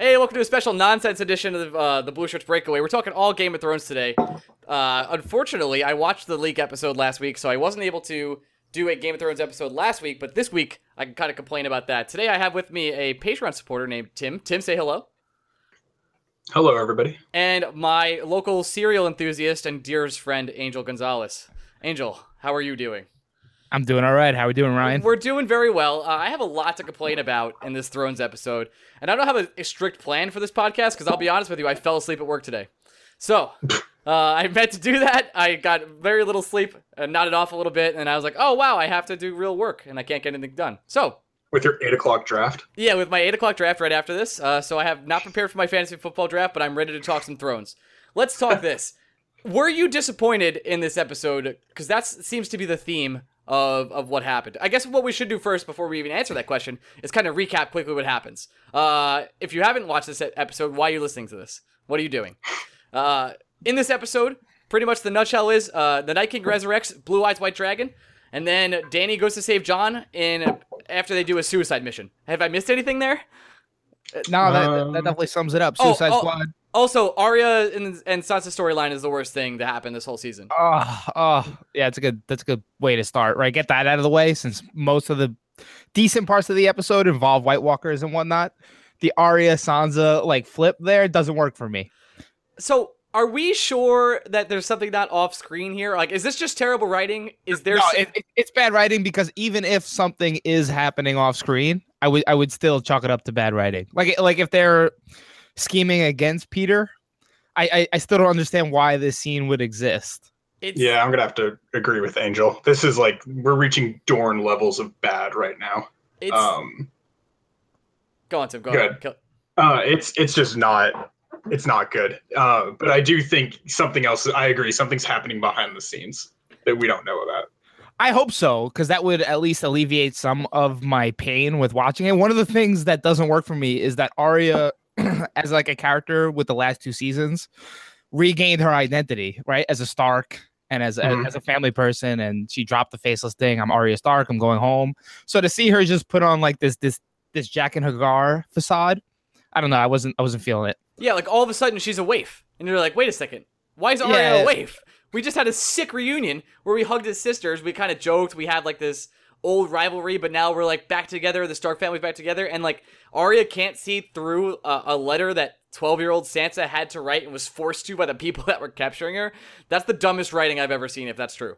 Hey, welcome to a special nonsense edition of uh, the Blueshirts Breakaway. We're talking all Game of Thrones today. Uh, unfortunately, I watched the leak episode last week, so I wasn't able to do a Game of Thrones episode last week, but this week I can kind of complain about that. Today I have with me a Patreon supporter named Tim. Tim, say hello. Hello, everybody. And my local cereal enthusiast and dearest friend, Angel Gonzalez. Angel, how are you doing? I'm doing all right. How are we doing, Ryan? We're doing very well. Uh, I have a lot to complain about in this Thrones episode, and I don't have a, a strict plan for this podcast because I'll be honest with you, I fell asleep at work today. So uh, I meant to do that. I got very little sleep, and nodded off a little bit, and I was like, "Oh wow, I have to do real work, and I can't get anything done." So With your eight o'clock draft, yeah, with my eight o'clock draft right after this, uh, so I have not prepared for my fantasy football draft, but I'm ready to talk some Thrones. Let's talk this. Were you disappointed in this episode? Because that seems to be the theme of, of what happened. I guess what we should do first before we even answer that question is kind of recap quickly what happens. Uh, if you haven't watched this episode, why are you listening to this? What are you doing? Uh, in this episode, pretty much the nutshell is uh, the Night King resurrects Blue Eyes White Dragon, and then Dany goes to save Jon in after they do a suicide mission. Have I missed anything there? no, that, that Um, definitely sums it up. Oh, Suicide oh. Squad. Also, Arya and, and Sansa storyline is the worst thing to happen this whole season. Oh, oh, yeah, it's a good. That's a good way to start. Right, get that out of the way since most of the decent parts of the episode involve White Walkers and whatnot. The Arya Sansa like flip there doesn't work for me. So, are we sure that there's something not off screen here? Like, is this just terrible writing? Is there? no, s- it, it- it's bad writing because even if something is happening off screen, I would I would still chalk it up to bad writing. Like like if they're scheming against Petyr, I I, I still don't understand why this scene would exist. it's, yeah, I'm gonna have to agree with Angel. This is like we're reaching Dorne levels of bad right now. It's, Um, go on, Tim. Go good. on. Kill- uh, it's it's just not it's not good. Uh, but I do think something else. I agree. Something's happening behind the scenes that we don't know about. I hope so, because that would at least alleviate some of my pain with watching it. One of the things that doesn't work for me is that Arya, as like a character with the last two seasons, regained her identity, right? As a Stark and as, Mhm. as a family person, and she dropped the faceless thing. I'm Arya Stark. I'm going home. So to see her just put on like this this this Jaqen H'ghar facade, I don't know. I wasn't I wasn't feeling it. Yeah, like all of a sudden she's a waif, and you're like, wait a second, why is Arya Yeah. a waif? We just had a sick reunion where we hugged as sisters. We kind of joked. We had like this old rivalry, but now we're like back together. The Stark family's back together, and like Arya can't see through a, a letter that 12 year old Sansa had to write and was forced to by the people that were capturing her. That's the dumbest writing I've ever seen. If that's true.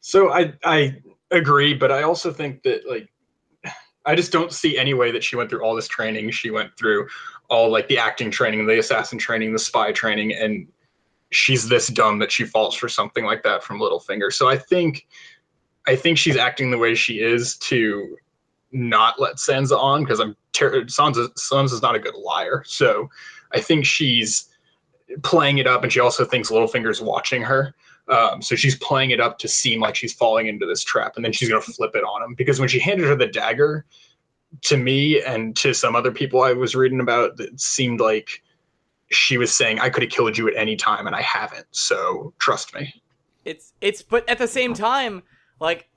So I I agree, but I also think that like I just don't see any way that she went through all this training. She went through all like the acting training, the assassin training, the spy training, and she's this dumb that she falls for something like that from Littlefinger. So I think I think she's acting the way she is to not let Sansa on because I'm ter- Sansa Sansa's not a good liar. So I think she's playing it up, and she also thinks Littlefinger's watching her. Um, so she's playing it up to seem like she's falling into this trap, and then she's to flip it on him. Because when she handed her the dagger, to me and to some other people I was reading about, it seemed like she was saying, "I could have killed you at any time, and I haven't. So trust me." It's it's but at the same time, like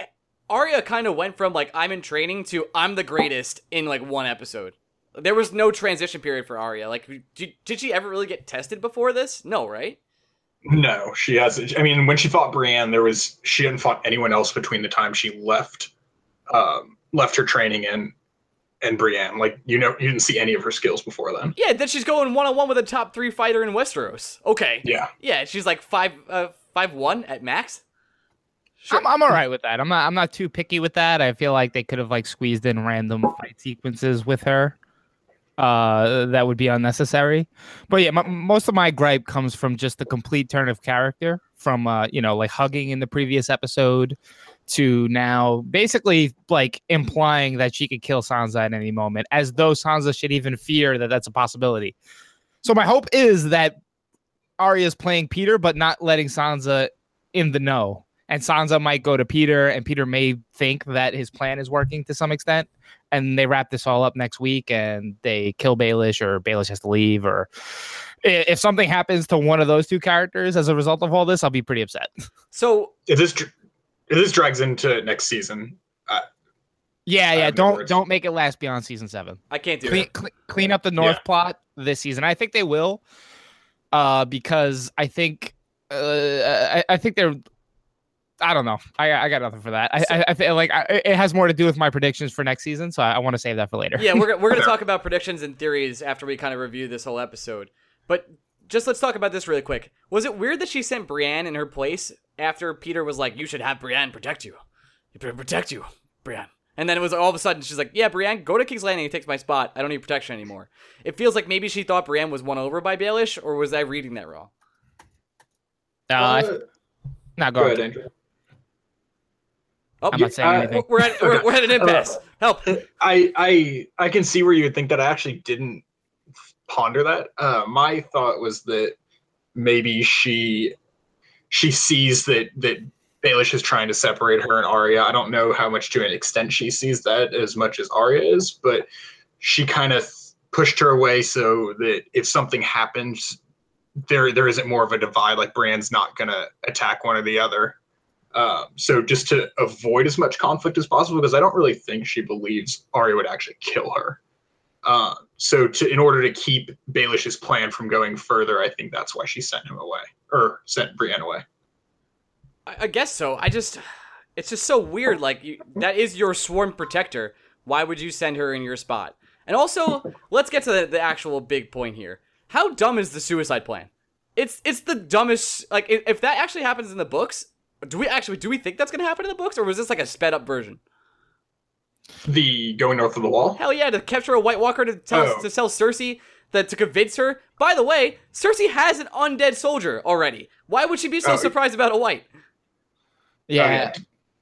Arya kind of went from like I'm in training to I'm the greatest in like one episode. There was no transition period for Arya. Like, did, did she ever really get tested before this? No, right? No, she hasn't. I mean, when she fought Brienne, there was she hadn't fought anyone else between the time she left, um, left her training and and Brienne. Like you know, you didn't see any of her skills before then. Yeah, then she's going one on one with a top three fighter in Westeros. Okay, Yeah, yeah, she's like five uh five one at max. Sure. I'm, I'm all right with that. I'm not I'm not too picky with that. I feel like they could have like squeezed in random fight sequences with her. Uh, that would be unnecessary. But yeah, m- most of my gripe comes from just the complete turn of character from uh, you know, like hugging in the previous episode to now basically like implying that she could kill Sansa at any moment, as though Sansa should even fear that that's a possibility. So my hope is that Arya is playing Petyr, but not letting Sansa in the know. And Sansa might go to Petyr, and Petyr may think that his plan is working to some extent. And they wrap this all up next week, and they kill Baelish, or Baelish has to leave, or if something happens to one of those two characters as a result of all this, I'll be pretty upset. So if this if this drags into next season, I, Yeah, yeah. Don't words. don't make it last beyond season seven. I can't do Clean, it. cle- clean up the North Yeah. plot this season. I think they will, uh, because I think uh, I, I think they're. I don't know. I I got nothing for that. I I, I feel like I, it has more to do with my predictions for next season, so I, I want to save that for later. Yeah, we're, we're going to talk about predictions and theories after we kind of review this whole episode. But just let's talk about this really quick. Was it weird that she sent Brienne in her place after Petyr was like, "You should have Brienne protect you, You protect you, Brienne." And then it was all of a sudden she's like, "Yeah, Brienne, go to King's Landing and takes my spot. I don't need protection anymore." It feels like maybe she thought Brienne was won over by Baelish, or was I reading that wrong? Uh, I- Uh, no, go go ahead. ahead, Andrew. Oh, I'm not saying uh, anything. we're at we're, we're at an impasse. Help! I I I can see where you would think that. I actually didn't ponder that. Uh, my thought was that maybe she she sees that that Baelish is trying to separate her and Arya. I don't know how much to an extent she sees that as much as Arya is, but she kind of pushed her away so that if something happens, there there isn't more of a divide. Like Bran's not gonna attack one or the other. Um, so just to avoid as much conflict as possible, because I don't really think she believes Arya would actually kill her. Uh, so to in order to keep Baelish's plan from going further, I think that's why she sent him away or sent Brienne away. I, I guess so. I just, it's just so weird. Like you, that is your sworn protector. Why would you send her in your spot? And also, let's get to the, the actual big point here. How dumb is the suicide plan? It's it's the dumbest. Like if that actually happens in the books, do we actually do we think that's gonna happen in the books, or was this like a sped up version? The going north of the wall. Hell yeah, to capture a White Walker to tell Oh. to tell Cersei that to convince her. By the way, Cersei has an undead soldier already. Why would she be so Oh. surprised about a white? Yeah, yeah.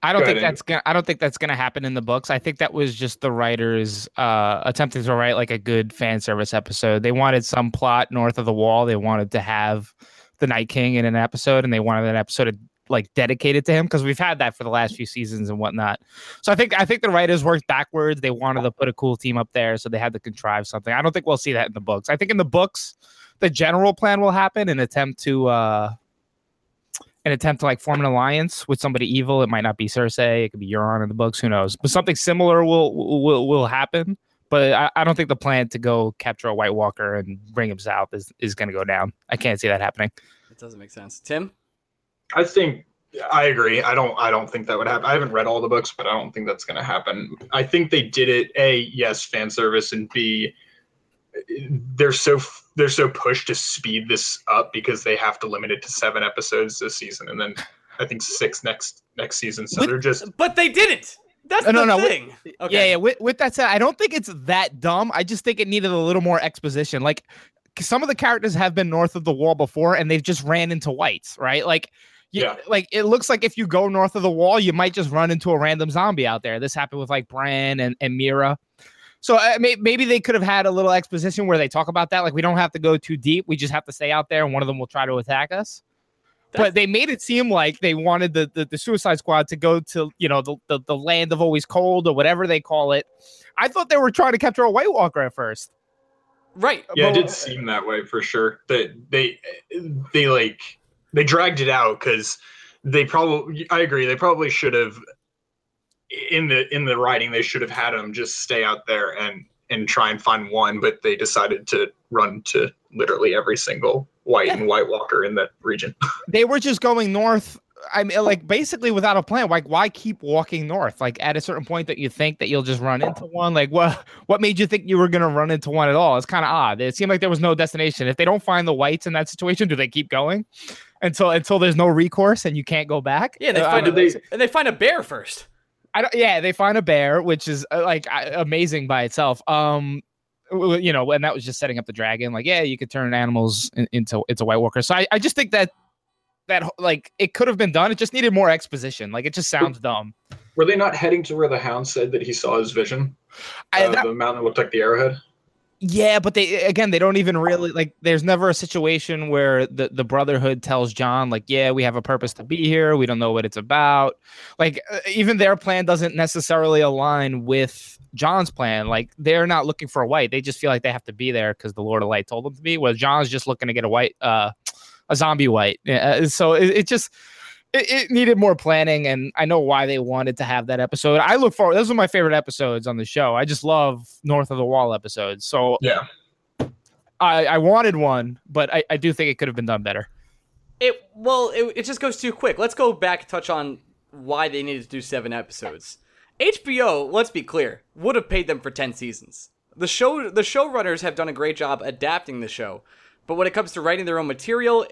I don't Go think ahead, that's gonna. I don't think that's gonna happen in the books. I think that was just the writers uh, attempting to write like a good fan service episode. They wanted some plot north of the wall. They wanted to have the Night King in an episode, and they wanted an episode like dedicated to him because we've had that for the last few seasons and whatnot. So I think I think the writers worked backwards. They wanted to put a cool team up there, so they had to contrive something. I don't think we'll see that in the books. I think in the books, the general plan will happen, an attempt to. Uh, an attempt to like form an alliance with somebody evil. It might not be Cersei. It could be Euron in the books. Who knows? But something similar will will will happen. But I, I don't think the plan to go capture a White Walker and bring him south is, is going to go down. I can't see that happening. It doesn't make sense. Tim, I think I agree. I don't. I don't think that would happen. I haven't read all the books, but I don't think that's going to happen. I think they did it. A yes, fan service, and B, they're so they're so pushed to speed this up because they have to limit it to seven episodes this season, and then I think six next next season. So With- they're just but they didn't. That's Uh, no, the no, wait. thing. Okay. Yeah, yeah. With, with that said, I don't think it's that dumb. I just think it needed a little more exposition. Like some of the characters have been north of the wall before, and they've just ran into whites, right? Like. You- Yeah. like it looks like if you go north of the wall, you might just run into a random zombie out there. This happened with like Bran and, and Meera. So uh, may, maybe they could have had a little exposition where they talk about that. Like we don't have to go too deep. We just have to stay out there, and one of them will try to attack us. That's- but they made it seem like they wanted the, the, the Suicide Squad to go to you know the, the the land of always cold or whatever they call it. I thought they were trying to capture a White Walker at first. Right. yeah, it did seem that way for sure. That they they like they dragged it out because they probably. I agree. They probably should have in the in the writing. They should have had him just stay out there and and try and find one, but they decided to run to literally every single white and white walker in that region. They were just going north. I mean, like basically without a plan. Like, why keep walking north? Like at a certain point that you think that you'll just run into one. Like, what what made you think you were gonna run into one at all? It's kind of odd. It seemed like there was no destination. If they don't find the whites in that situation, do they keep going until until there's no recourse and you can't go back? Yeah, they Uh, find I a, don't- they- and they find a bear first. I don't, yeah, they find a bear, which is uh, like uh, amazing by itself. Um, you know, and that was just setting up the dragon. Like, yeah, you could turn animals in, into into White Walker. So I, I just think that that like it could have been done. It just needed more exposition. Like, it just sounds dumb. Were they not heading to where the hound said that he saw his vision? I, Uh, that- the mountain looked like the arrowhead. Yeah, but they again, they don't even really like. There's never a situation where the the Brotherhood tells Jon like, yeah, we have a purpose to be here. We don't know what it's about. Like, uh, even their plan doesn't necessarily align with Jon's plan. Like, they're not looking for a white. They just feel like they have to be there because the Lord of Light told them to be. Where Jon's just looking to get a white, uh, a zombie white. Yeah, uh, so it, it just it, it needed more planning, and I know why they wanted to have that episode. I look forward. Those are my favorite episodes on the show. I just love North of the Wall episodes. So Yeah. I, I wanted one, but I, I do think it could have been done better. It well, it, it just goes too quick. Let's go back touch on why they needed to do seven episodes. HBO, let's be clear, would have paid them for ten seasons. The show the showrunners have done a great job adapting the show, but when it comes to writing their own material,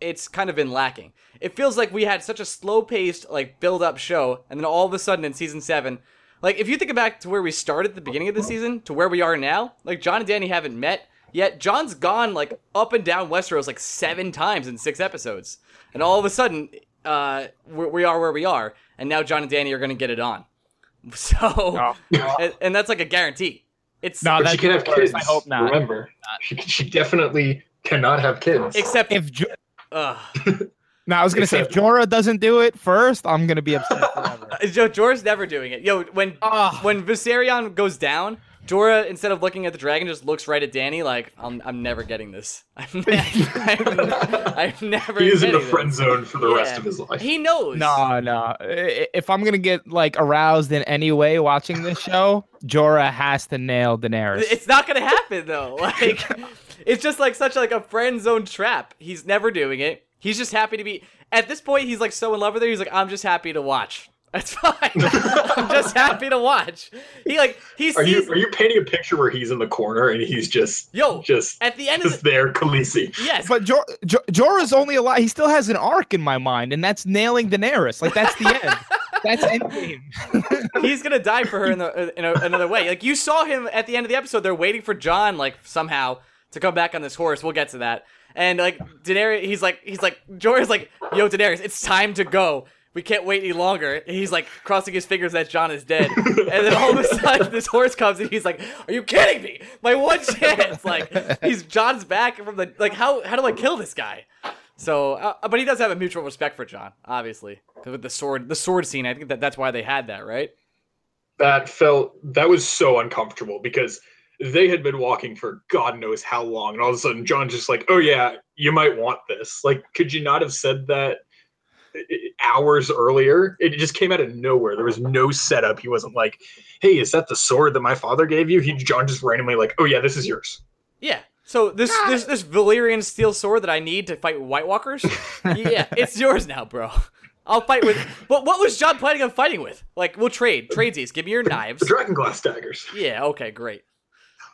it's kind of been lacking. It feels like we had such a slow paced, like build up show, and then all of a sudden in season seven, like if you think back to where we started at the beginning of the season to where we are now, like Jon and Dany haven't met, yet Jon's gone like up and down Westeros like seven times in six episodes. And all of a sudden, uh, we we are where we are, and now Jon and Dany are gonna get it on. So, and, and that's like a guarantee. It's No, But that's she can have kids. I hope not. Remember, she, she definitely cannot have kids. except If jo- uh, no, I was gonna say if Except- Jorah doesn't do it first, I'm gonna be upset forever. Joe Jorah's never doing it. Yo, when Ah. when Viserion goes down, Jorah instead of looking at the dragon just looks right at Dany like I'm I'm never getting this. I'm, ne- I'm, I'm never. he is in the friend this. zone for the rest of his life. He knows. No, no. If I'm gonna get like aroused in any way watching this show, Jorah has to nail Daenerys. It's not gonna happen though. Like it's just like such like a friend zone trap. He's never doing it. He's just happy to be at this point he's like so in love with her, he's like, I'm just happy to watch. That's fine. I'm just happy to watch. He like he Are sees you are you painting a picture where he's in the corner and he's just Yo, just at the end of just the there, Khaleesi? Yes. But Jor- Jor- Jorah's only alive. He still has an arc in my mind, and that's nailing Daenerys. Like that's the end. That's endgame. he's gonna die for her in, the, in a, another way. Like you saw him at the end of the episode, they're waiting for Jon, like somehow to come back on this horse. We'll get to that. And like Daenerys, he's like, he's like, Jorah's like, yo, Daenerys, it's time to go. We can't wait any longer. And he's like crossing his fingers that Jon is dead. and then all of a sudden, this horse comes and he's like, "Are you kidding me? My one chance!" Like he's Jon's back from the like, how how do I kill this guy? So, uh, but he does have a mutual respect for Jon, obviously, with the sword, the sword scene. I think that that's why they had that, right? that felt that was so uncomfortable because they had been walking for God knows how long, and all of a sudden Jon's just like, "Oh yeah, you might want this." Like, could you not have said that i- i- hours earlier? It just came out of nowhere. There was no setup. He wasn't like, "Hey, is that the sword that my father gave you?" He Jon just randomly like, "Oh yeah, this is yours." Yeah. So this ah. this this Valyrian steel sword that I need to fight White Walkers, yeah, it's yours now, bro. I'll fight with. But what was Jon planning on fighting with? Like, we'll trade. Tradesies. Give me your knives. The dragon glass daggers. Yeah. Okay. Great.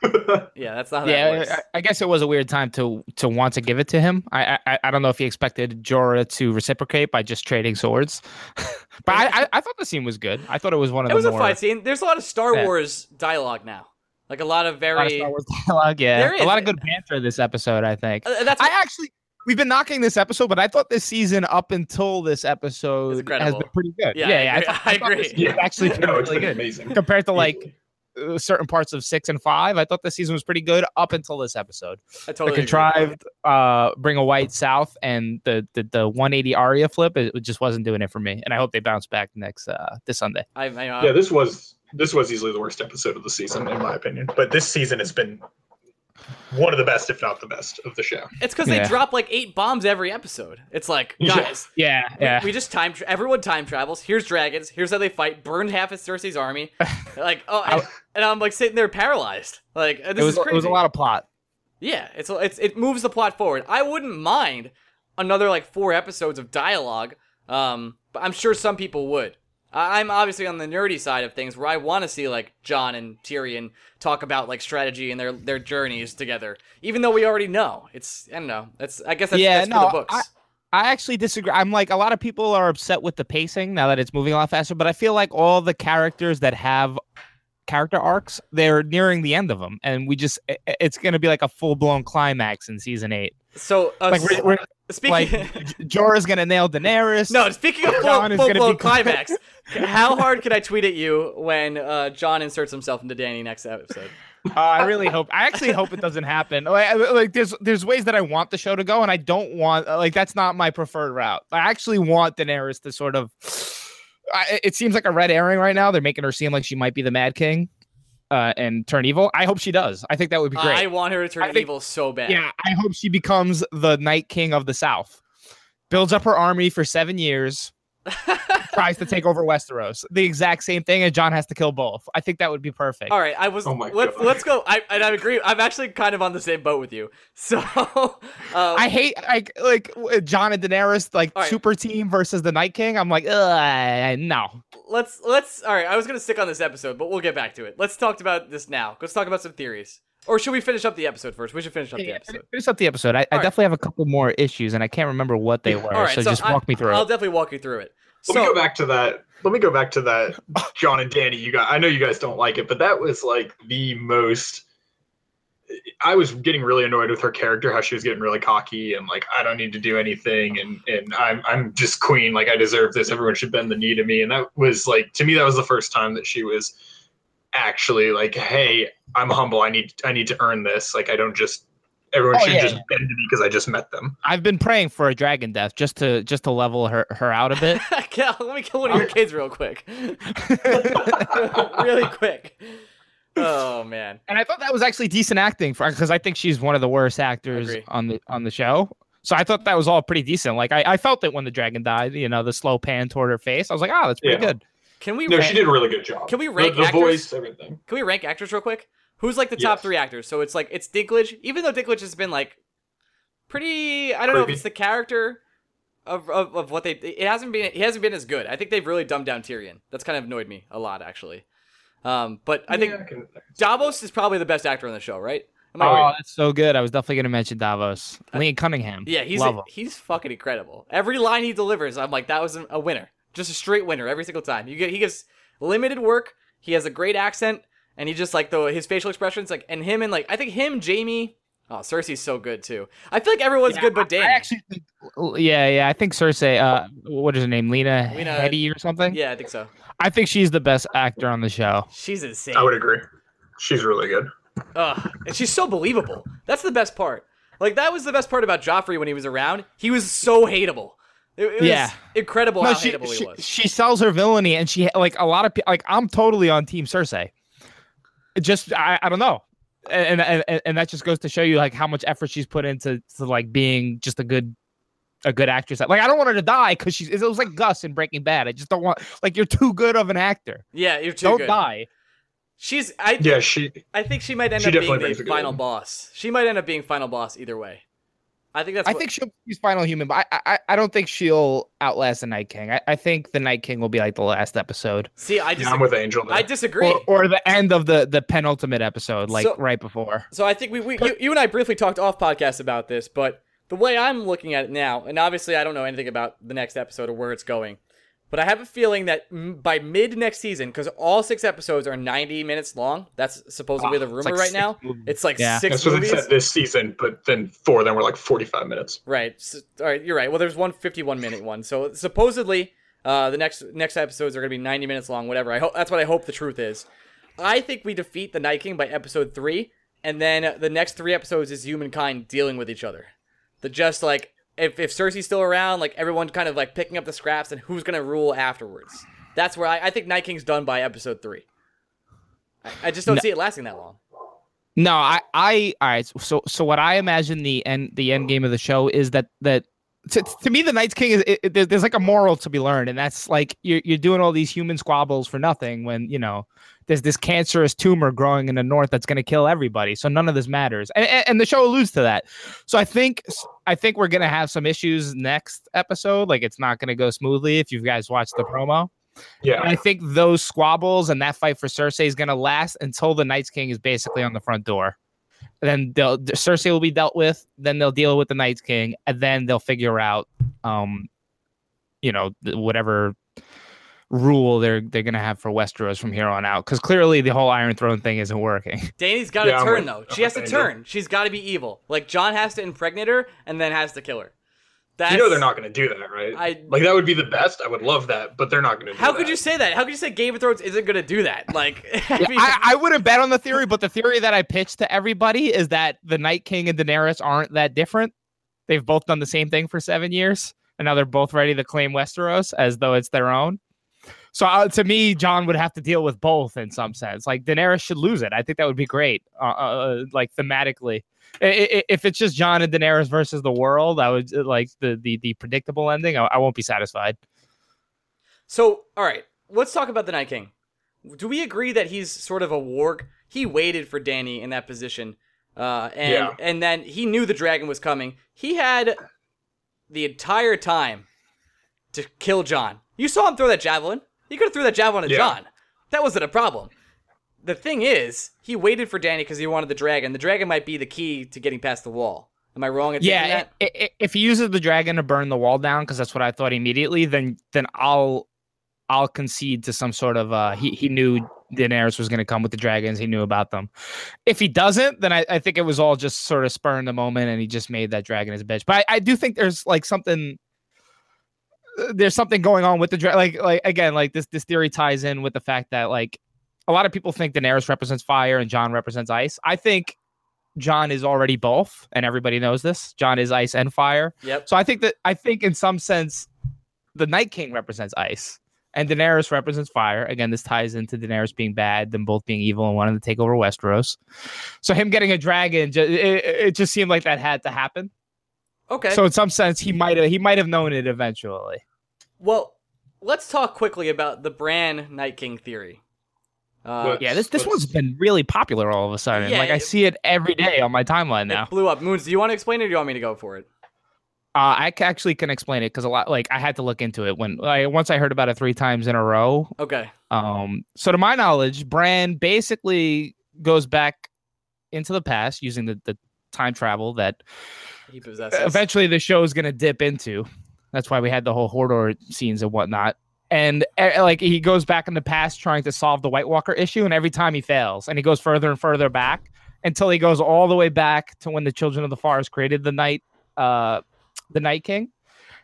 Yeah. That's not how that yeah, works. I, I guess it was a weird time to to want to give it to him. I I, I don't know if he expected Jorah to reciprocate by just trading swords, but I, I I thought the scene was good. I thought it was one of those. It the was a fight scene. There's a lot of Star Yeah. Wars dialogue now. Like a lot of a lot of very. Star Wars dialogue. Yeah, There a lot of good banter this episode. I think. Uh, that's I actually we've been knocking this episode, but I thought this season up until this episode has been pretty good. Yeah, Yeah, I yeah, agree. thought- I thought agree. this season actually been no, it's really been good amazing. compared to like certain parts of six and five. I thought the season was pretty good up until this episode. I The totally agree. contrived uh, bring a white south and the the, the 180 Arya flip it just wasn't doing it for me. And I hope they bounce back next uh, this Sunday. I, I, uh, yeah, this was this was easily the worst episode of the season, in my opinion. But this season has been one of the best, if not the best, of the show. it's because Yeah. they drop like eight bombs every episode. It's like, guys, Yeah, We- yeah. We, just time. Tra- everyone time travels. Here's dragons. Here's how they fight. Burned half of Cersei's army. like oh, and, and I'm like sitting there paralyzed. Like this it was is crazy. it was a lot of plot. Yeah, it's it's it moves the plot forward. I wouldn't mind another like four episodes of dialogue. Um, but I'm sure some people would. I'm obviously on the nerdy side of things where I want to see like Jon and Tyrion talk about like strategy and their their journeys together. Even though we already know, it's I don't know. That's I guess that's, Yeah, that's no, the books. I- I actually disagree. I'm like a lot of people are upset with the pacing now that it's moving a lot faster, but I feel like all the characters that have character arcs, they're nearing the end of them, and we just it's going to be like a full blown climax in season eight. so uh, Like we're, we're speaking. like Jorah's going to nail Daenerys. No, speaking of full, is full gonna blown be- climax, how hard can I tweet at you when uh, Jon inserts himself into Dany next episode? Uh, I really hope. I actually hope it doesn't happen. Like, like there's there's ways that I want the show to go, and I don't want like that's not my preferred route. I actually want Daenerys to sort of. I, it seems like a red herring right now. They're making her seem like she might be the Mad King, uh, and turn evil. I hope she does. I think that would be great. I want her to turn think- evil so bad. yeah, I hope she becomes the Night King of the South. Builds up her army for seven years, tries to take over Westeros. The exact same thing, and Jon has to kill both. I think that would be perfect. All right, I was. Oh my let's let's go. I and I agree. I'm actually kind of on the same boat with you. So, um, I hate like like Jon and Daenerys like All right. super team versus the Night King. I'm like, Ugh, no. let's let's. All right, I was gonna stick on this episode, but we'll get back to it. Let's talk about this now. Let's talk about some theories. Or should we finish up the episode first? We should finish up the episode. Finish up the episode. I, I All right. definitely have a couple more issues, and I can't remember what they were. All right, so, just I- walk me through I'll it. definitely walk you through it. Let So, me go back to that. Let me go back to that. Jon and Dany, you got. I know you guys don't like it, but that was like the most. I was getting really annoyed with her character, how she was getting really cocky and like I don't need to do anything, and and I'm I'm just queen, like I deserve this. Everyone should bend the knee to me, and that was like to me that was the first time that she was actually like, hey, I'm humble. I need I need to earn this. Like I don't just. Everyone Oh, should yeah, just yeah. bend to me because I just met them. I've been praying for a dragon death just to just to level her her out a bit. Cal, let me kill one of your kids real quick. really quick. Oh man. and I thought that was actually decent acting for because I think she's one of the worst actors on the on the show. So I thought that was all pretty decent. Like I, I felt it when the dragon died. You know, the slow pan toward her face. I was like, oh, that's pretty Yeah. good. Can we No, rank, she did a really good job. Can we rank the, actors? voice, everything? Can we rank actors real quick? Who's like the top Yes. three actors? So it's like it's Dinklage, even though Dinklage has been like pretty. I don't know if it's the character of, of, of what they. It hasn't been. He hasn't been as good. I think they've really dumbed down Tyrion. That's kind of annoyed me a lot actually. Um, but I think Yeah, can- Davos is probably the best actor on the show, right? Am I Oh, right? that's so good. I was definitely gonna mention Davos. Liam Cunningham. Yeah, he's a, he's fucking incredible. Every line he delivers, I'm like, that was a winner, just a straight winner every single time. You get he gives limited work. He has a great accent, and he just like the his facial expressions, like, and him and like I think him, Jaime. Oh, Cersei's so good too. I feel like everyone's Yeah, good, but I- Dany. I actually think, yeah, yeah. I think Cersei. Uh, what is her name? Lena, Lena- Headey or something. yeah, I think so. I think she's the best actor on the show. She's insane. I would agree. She's really good. Ugh, and she's so believable. That's the best part. Like that was the best part about Joffrey when he was around. He was so hateable. It, it was Yeah. incredible no, how she, hateable she, he was. she sells her villainy, and she like a lot of people. Like I'm totally on Team Cersei. It just I, I don't know, and, and and and that just goes to show you like how much effort she's put into to like being just a good a good actress. Like I don't want her to die because she's it was like Gus in Breaking Bad. I just don't want like you're too good of an actor. Yeah, you're too good. don't good. die. She's I Yeah, she. I think she might end She up being the brings a good final boss. She might end up being final boss either way. I think that's. I what- think she'll she's final human, but I, I I don't think she'll outlast the Night King. I, I think the Night King will be like the last episode. See, I Yeah, disagree. I'm with Angel. There. I disagree. Or, or the end of the the penultimate episode, like So- right before. so I think we, we you, you and I briefly talked off podcast about this, but the way I'm looking at it now, and obviously I don't know anything about the next episode or where it's going, but I have a feeling that m- by mid next season, because all six episodes are 90 minutes long. That's supposedly the Ah, rumor like right six now. movies. It's like Yeah. six That's what it movies. said this season, but then four of them were like 45 minutes. Right. S all right. You're right. Well, there's one 51 minute one. So supposedly, uh, the next next episodes are gonna be 90 minutes long. Whatever. I hope that's what I hope the truth is. I think we defeat the Night King by episode three, and then the next three episodes is humankind dealing with each other. The just like if if Cersei's still around, like everyone kind of like picking up the scraps and who's gonna rule afterwards. That's where I, I think Night King's done by episode three. I, I just don't No. see it lasting that long. No, I, I, all right. So, so what I imagine the end, the end game of the show is that that to, to me the Night's King is it, it- there- there's like a moral to be learned, and that's like you're you're doing all these human squabbles for nothing when you know there's this cancerous tumor growing in the north that's going to kill everybody. So none of this matters, and, and and the show alludes to that. So I think I think we're gonna have some issues next episode. Like it's not gonna go smoothly if you guys watch the promo. Yeah. And I think those squabbles and that fight for Cersei is going to last until the Night's King is basically on the front door. Then they'll Cersei will be dealt with. Then they'll deal with the Night's King, and then they'll figure out, um, you know, whatever rule they're they're going to have for Westeros from here on out. Because clearly the whole Iron Throne thing isn't working. Dany's got to Yeah, I'm turn with- though. I'm She has to turn. She's got to be evil. Like Jon has to impregnate her and then has to kill her. That's, you know they're not going to do that, right? I like that would be the best. I would love that, but they're not going to do How that. could you say that? How could you say Game of Thrones isn't gonna do that? Like, I Yeah, mean, I, I wouldn't bet on the theory, but the theory that I pitched to everybody is that the Night King and Daenerys aren't that different. They've both done the same thing for seven years, and now they're both ready to claim Westeros as though it's their own. So uh, to me, Jon would have to deal with both in some sense. Like Daenerys should lose it. I think that would be great, uh, uh, like thematically. I- I- If it's just Jon and Daenerys versus the world, I would uh, like the the, the predictable ending. I, I won't be satisfied. So, all right, let's talk about the Night King. Do we agree that he's sort of a warg? He waited for Dany in that position, uh, and Yeah. and then he knew the dragon was coming. He had the entire time to kill Jon. You saw him throw that javelin. He could have threw that javelin at Yeah. Jon. That wasn't a problem. The thing is, he waited for Dany because he wanted the dragon. The dragon might be the key to getting past the wall. Am I wrong Yeah, that? i- i- if he uses the dragon to burn the wall down, because that's what I thought immediately, then then I'll I'll concede to some sort of uh he he knew Daenerys was going to come with the dragons. He knew about them. If he doesn't, then I, I think it was all just sort of spur in the moment, and he just made that dragon his bitch. But I, I do think there's like something. There's something going on with the dragon. Like like again, like this this theory ties in with the fact that like a lot of people think Daenerys represents fire and Jon represents ice. I think Jon is already both, and everybody knows this. Jon is ice and fire. Yep. So I think that I think in some sense, the Night King represents ice, and Daenerys represents fire. Again, this ties into Daenerys being bad, them both being evil and wanting to take over Westeros. So him getting a dragon, it, it just seemed like that had to happen. Okay. So in some sense, he might have he might have known it eventually. Well, let's talk quickly about the Bran Night King theory. Uh, Yeah, this this one's been really popular all of a sudden. Yeah, like I it- see it every day on my timeline now. It blew up. Moons, do you want to explain it or do you want me to go for it? Uh, I actually can explain it because a lot like I had to look into it when like, once I heard about it three times in a row. Okay. Um, so to my knowledge, Bran basically goes back into the past using the, the time travel that He possesses. eventually the show is going to dip into. That's why we had the whole Hodor scenes and whatnot. And uh, like he goes back in the past trying to solve the White Walker issue, and every time he fails, and he goes further and further back until he goes all the way back to when the Children of the Forest created the Night, uh, the Night King.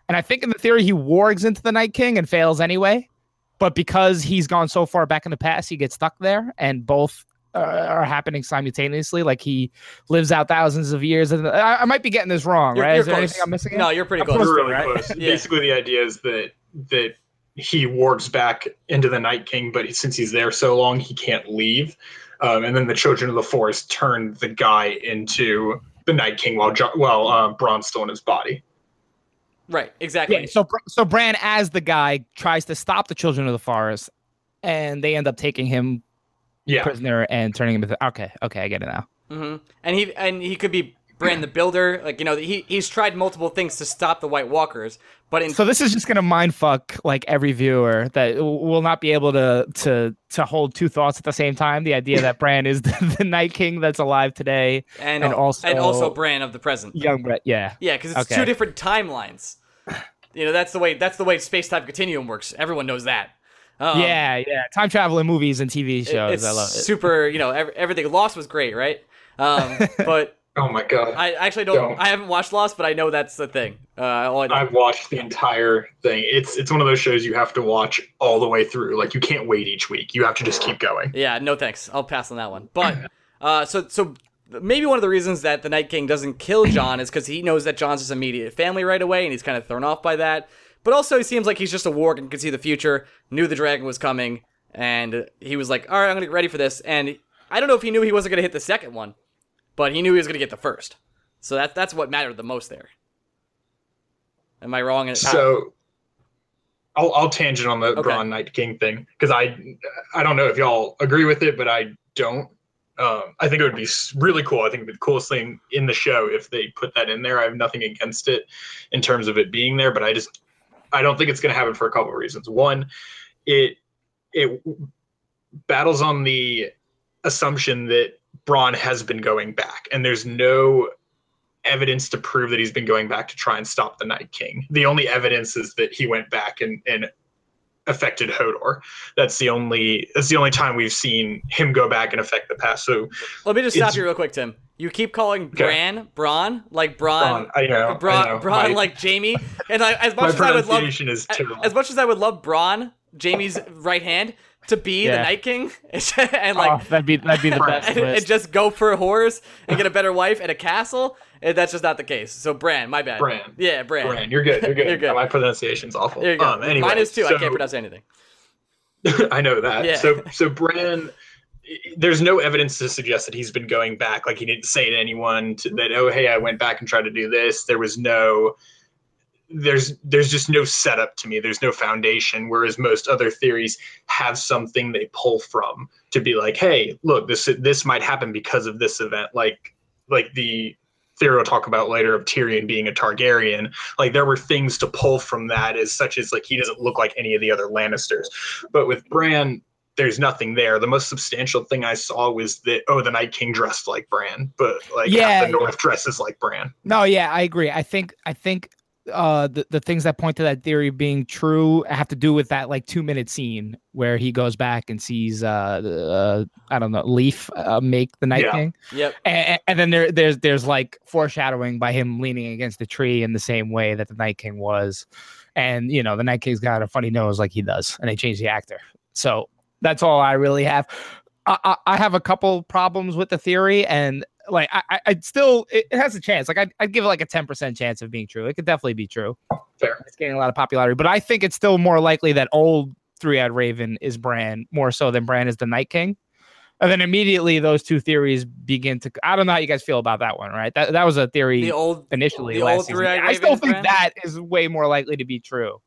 And I think in the theory he wargs into the Night King and fails anyway. But because he's gone so far back in the past, he gets stuck there, and both uh, are happening simultaneously. Like he lives out thousands of years. And I, I might be getting this wrong, You're- right? you're Is there close. anything I'm missing? No, you're pretty I'm close. close. We're really right? close. Yeah. Basically, the idea is that that he wargs back into the Night King, but since he's there so long, he can't leave. Um, and then the Children of the Forest turn the guy into the Night King while jo- while uh, Bran's still in his body. Right. Exactly. Yeah, so so Bran as the guy tries to stop the children of the forest, and they end up taking him Yeah, prisoner and turning him into. Okay, okay, I get it now. hmm And he and he could be Bran the Builder. Like you know, he he's tried multiple things to stop the White Walkers, but in So this is just gonna mind fuck like every viewer that will not be able to to to hold two thoughts at the same time. The idea that Bran is the, the Night King that's alive today, and, and also- and also Bran of the present. young Bran. Yeah, Yeah, because it's Okay. two different timelines. You know, that's the way that's the way space time continuum works. Everyone knows that. Um, yeah, yeah. Time travel in movies and TV it- shows. it's I love it. super. You know, ev- everything. Lost was great, right? Um, but Oh my god. I actually don't, Don't. I haven't watched Lost, but I know that's the thing. Uh, all I I've watched the entire thing. It's it's one of those shows you have to watch all the way through. Like you can't wait each week. You have to just keep going. Yeah, no thanks. I'll pass on that one. But uh, so so maybe one of the reasons that the Night King doesn't kill Jon is because he knows that Jon's his immediate family right away, and he's kind of thrown off by that. But also, he seems like he's just a warg and can see the future. Knew the dragon was coming, and he was like, "All right, I'm gonna get ready for this." And I don't know if he knew he wasn't gonna hit the second one, but he knew he was gonna get the first. So that that's what mattered the most there. Am I wrong? in- So I'll I'll tangent on the Okay. Braun Night King thing because I I don't know if y'all agree with it, but I don't. Um, I think it would be really cool. I think the coolest thing in the show if they put that in there. I have nothing against it in terms of it being there, but I just I don't think it's going to happen for a couple of reasons. One, it it battles on the assumption that Braun has been going back, and there's no evidence to prove that he's been going back to try and stop the Night King. The only evidence is that he went back and, and affected Hodor. That's the only that's the only time we've seen him go back and affect the past. So Let me just stop you real quick, Tim. You keep calling Okay. Bran Braun like Braun, Braun, I know, Braun, I know. Braun my, like Jaime, and I, as much as I would love is terrible. as much as I would love Bronn, Jaime's right hand, to be the Night King and like oh, that'd be that'd be the best. and, and just go for whores and get a better wife and a castle, and that's just not the case. So Bran, my bad. Bran. Yeah, Bran. Bran, you're good. You're good. You're good. My pronunciation's awful. There you go. Um, anyway, Mine is too. I can't pronounce anything. I know that. Yeah. So so Bran, there's no evidence to suggest that he's been going back. Like he didn't say to anyone to, that oh hey I went back and tried to do this. There was no there's there's just no setup to me. There's no foundation. Whereas most other theories have something they pull from to be like, hey, look, this this might happen because of this event. Like like the theory we'll talk about later of Tyrion being a Targaryen. Like there were things to pull from that, as such as like he doesn't look like any of the other Lannisters. But with Bran, there's nothing there. The most substantial thing I saw was that oh, the Night King dressed like Bran, but like Yeah. the North dresses like Bran. No, yeah, I agree. I think I think uh the, the things that point to that theory being true have to do with that like two minute scene where he goes back and sees uh, uh I don't know Leaf uh, make the Night Yeah. King, Yep. and, and then there there's there's like foreshadowing by him leaning against the tree in the same way that the Night King was, and you know the Night King's got a funny nose like he does, and they changed the actor. So that's all I really have. I, I, I have a couple problems with the theory, and like I, I I'd still it, it has a chance. Like I'd, I'd give it like a ten percent chance of being true. It could definitely be true. Fair. It's getting a lot of popularity, but I think it's still more likely that old three eyed Raven is Bran more so than Bran is the Night King. And then immediately those two theories begin to. I don't know how you guys feel about that one, right? That that was a theory The old. initially. the last old three-eyed I still think Bran? that is way more likely to be true.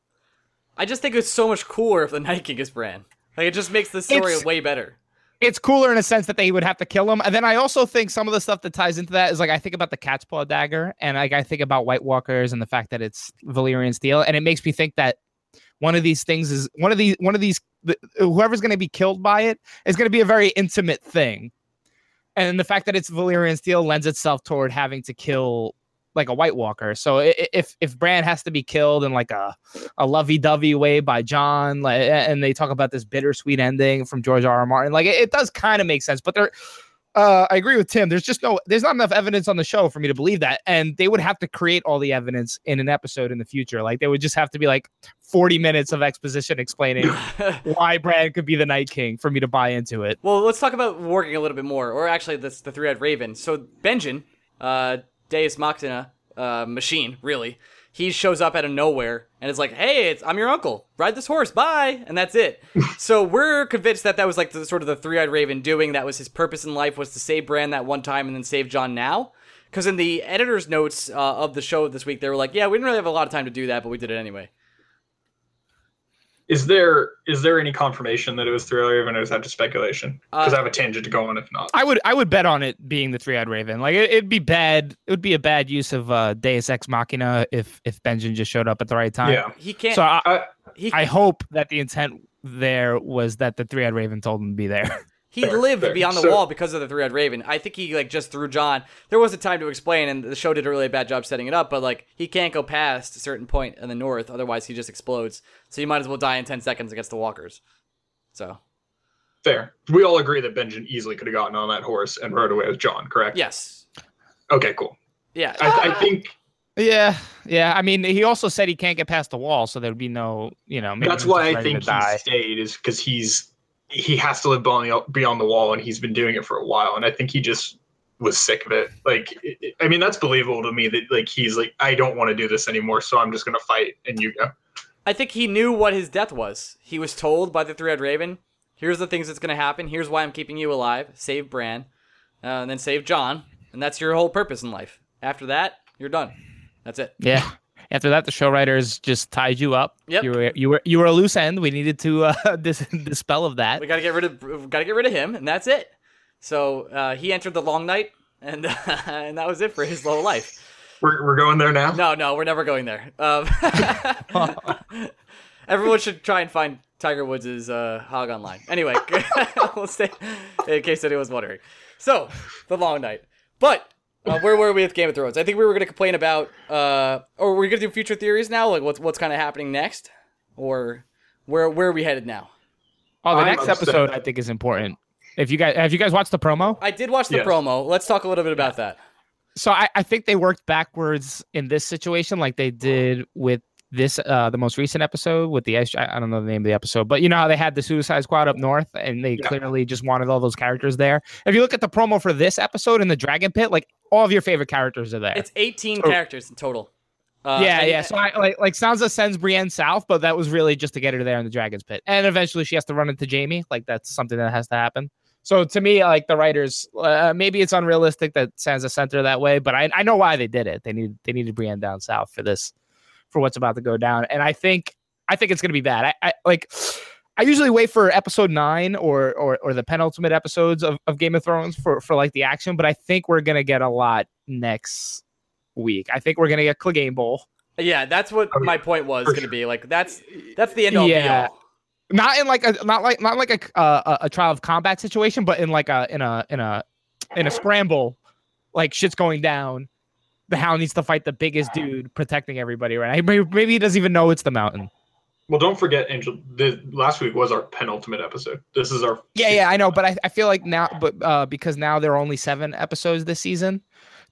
I just think it's so much cooler if the Night King is Bran. Like it just makes the story It's- way better. It's cooler in a sense that they would have to kill him. And then I also think some of the stuff that ties into that is like I think about the cat's paw dagger and like I think about White Walkers and the fact that it's Valyrian steel. And it makes me think that one of these things is one of these one of these th- whoever's going to be killed by it is going to be a very intimate thing. And the fact that it's Valyrian steel lends itself toward having to kill like a White Walker. So if if Bran has to be killed in like a a lovey-dovey way by Jon, like, and they talk about this bittersweet ending from George R. R. Martin. Like it, it does kind of make sense, but there, uh, I agree with Tim. There's just no, there's not enough evidence on the show for me to believe that, and they would have to create all the evidence in an episode in the future. Like they would just have to be like 40 minutes of exposition explaining why Bran could be the Night King for me to buy into it. Well, let's talk about working a little bit more, or actually, that's the three-eyed raven. So Benjen, uh, Deus Machina, uh, machine, really. He shows up out of nowhere and is like, "Hey, it's, I'm your uncle. Ride this horse. Bye." And that's it. so we're convinced that that was like the sort of the three-eyed raven doing. That was his purpose in life was to save Bran that one time and then save Jon now. Because in the editor's notes uh, of the show this week, they were like, "Yeah, we didn't really have a lot of time to do that, but we did it anyway." Is there is there any confirmation that it was three-eyed Raven or is that just speculation? Because Uh, I have a tangent to go on if not. I would, I would bet on it being the three-eyed raven. Like it, it'd be bad. It would be a bad use of uh, Deus Ex Machina if if Benjen just showed up at the right time. yeah. He can't. So I, I, he I hope that the intent there was that the three-eyed raven told him to be there. He Fair, lived fair. beyond the So- wall because of the three-eyed raven. I think he like just threw Jon. There wasn't time to explain, and the show did a really bad job setting it up. But like he can't go past a certain point in the north, otherwise he just explodes. So you might as well die in ten seconds against the walkers. So fair. We all agree that Benjen easily could have gotten on that horse and rode away with Jon, correct? yes, Okay, cool. yeah. I, I think yeah, yeah. I mean, he also said he can't get past the wall, so there'd be no, you know. Maybe that's why I think to die. he stayed is because he's he has to live beyond the, beyond the wall and he's been doing it for a while and I think he just was sick of it. Like, it- it- I mean, that's believable to me that like he's like, I don't want to do this anymore, so I'm just gonna fight and you go. I think he knew what his death was. He was told by the three-eyed raven, "Here's the things that's going to happen. Here's why I'm keeping you alive. Save Bran, uh, and then save Jon, and that's your whole purpose in life. After that, you're done. That's it." Yeah. After that, the show writers just tied you up. Yep. You were you were you were a loose end. We needed to uh, dis- dispel of that. We got to get rid of got to get rid of him, and that's it. So uh, he entered the long night, and and that was it for his whole life. We're, we're going there now. No, no, we're never going there. Um, everyone should try and find Tiger Woods' uh, hog online. Anyway, we'll stay in case anyone's wondering. So the long night, but. Uh, where were we with Game of Thrones? I think we were going to complain about, uh, or we're going to do future theories now, like what's what's kind of happening next, or where where are we headed now? Oh, the I'm next upset. episode I think is important. If you guys have you guys watched the promo? I did watch the Yes. promo. Let's talk a little bit about that. So I, I think they worked backwards in this situation, like they did with this uh the most recent episode with the I I don't know the name of the episode, but you know how they had the Suicide Squad up north, and they Yeah. clearly just wanted all those characters there. If you look at the promo for this episode in the Dragon Pit, like all of your favorite characters are there. It's 18 So- characters in total. Uh, yeah, and- yeah. So I like like Sansa sends Brienne south, but that was really just to get her there in the Dragon's Pit, and eventually she has to run into Jaime. Like that's something that has to happen. So to me, like the writers, uh, maybe it's unrealistic that Sansa sent her that way, but I I know why they did it. They need they needed Brienne down south for this for what's about to go down. And I think I think it's gonna be bad. I, I like I usually wait for episode nine or or, or the penultimate episodes of, of Game of Thrones for, for like the action, but I think we're gonna get a lot next week. I think we're gonna get Clegane Bowl. Yeah, that's what Oh, my point was going to be. Like that's that's the end all Yeah. be all. Not in like a not like not like a uh, a, a trial of combat situation, but in like a in a in a in a scramble, like shit's going down. The Hound needs to fight the biggest dude protecting everybody, right? Maybe, maybe he doesn't even know it's the mountain. Well, don't forget, Angel. The last week was our penultimate episode. This is our Yeah, yeah, I know, but I, I feel like now, but uh, because now there are only seven episodes this season,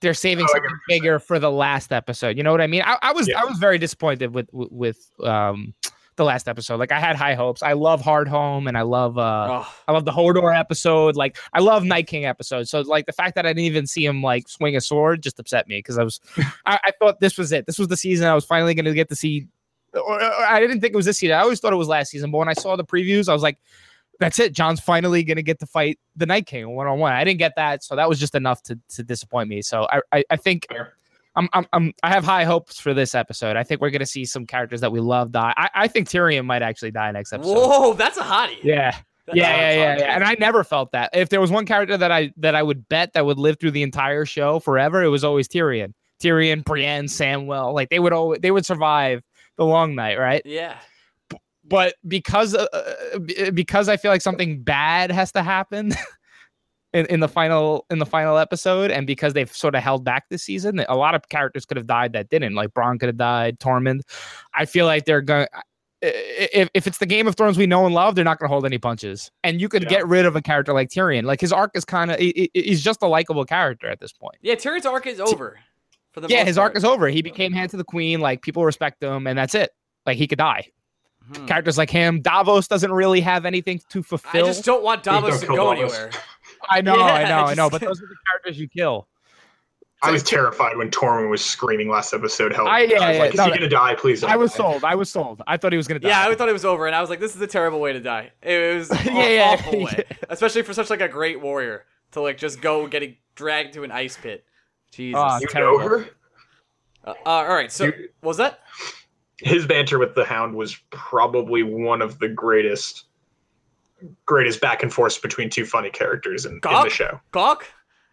they're saving Oh, something bigger for the last episode. You know what I mean? I, I was Yeah. I was very disappointed with with, with um the last episode. Like I had high hopes. I love Hardhome and I love uh Oh, I love the Hodor episode. Like I love Night King episode. So like the fact that I didn't even see him like swing a sword just upset me because I was I, I thought this was it. This was the season I was finally going to get to see. Or, or I didn't think it was this season. I always thought it was last season. But when I saw the previews, I was like, "That's it. Jon's finally going to get to fight the Night King one on one." I didn't get that, so that was just enough to to disappoint me. So I I, I think. I'm, I'm, I'm, I have high hopes for this episode. I think we're going to see some characters that we love die. I, I think Tyrion might actually die next episode. whoa, that's a hottie. Yeah, That's yeah, yeah, yeah, yeah. And I never felt that. If there was one character that I that I would bet that would live through the entire show forever, it was always Tyrion. Tyrion, Brienne, Samwell, like they would always they would survive the long night, right? Yeah. But because uh, uh, because I feel like something bad has to happen in, in the final in the final episode, and because they've sort of held back this season, a lot of characters could have died that didn't. Like Bronn could have died, Tormund. I feel like they're going. If, if it's the Game of Thrones we know and love, they're not going to hold any punches. And you could Yeah. get rid of a character like Tyrion. Like his arc is kind of he's just a likable character at this point. Yeah, Tyrion's arc is over. For the Yeah, most his arc is over. He became hand to the queen. Like people respect him, and that's it. Like he could die. Hmm. Characters like him, Davos doesn't really have anything to fulfill. I just don't want Davos don't to go Davos. anywhere. I know, Yeah, I know, I just- know. But those are the characters you kill. I was terrified when Tormund was screaming last episode. Help! I- yeah, I was yeah, like, is no, he gonna die? Please. Don't I was die." sold. I was sold. I thought he was gonna die. Yeah, I thought it was over, and I was like, "This is a terrible way to die." It was an Yeah, yeah, awful way, yeah. especially for such like a great warrior to like just go getting dragged to an ice pit. Jesus. Ah, You terrible. know her? Uh, uh, all right, so You- was that? His banter with the Hound was probably one of the greatest, greatest back and forth between two funny characters in, in the show. Gawk?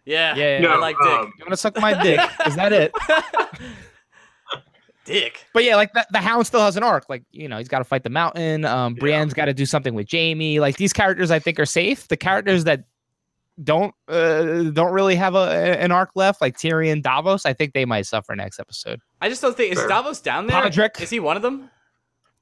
Yeah. Yeah, yeah, No, I like Dick. um, You want to suck my dick? Is that it? Dick. But yeah, like the, the Hound still has an arc. Like you know, he's got to fight the Mountain. Um, Yeah. Brienne's got to do something with Jaime. Like these characters, I think are safe. The characters that don't uh, don't really have a an arc left, like Tyrion, Davos, I think they might suffer next episode. I just don't think is Fair. Davos down there. Podrick. Is he one of them?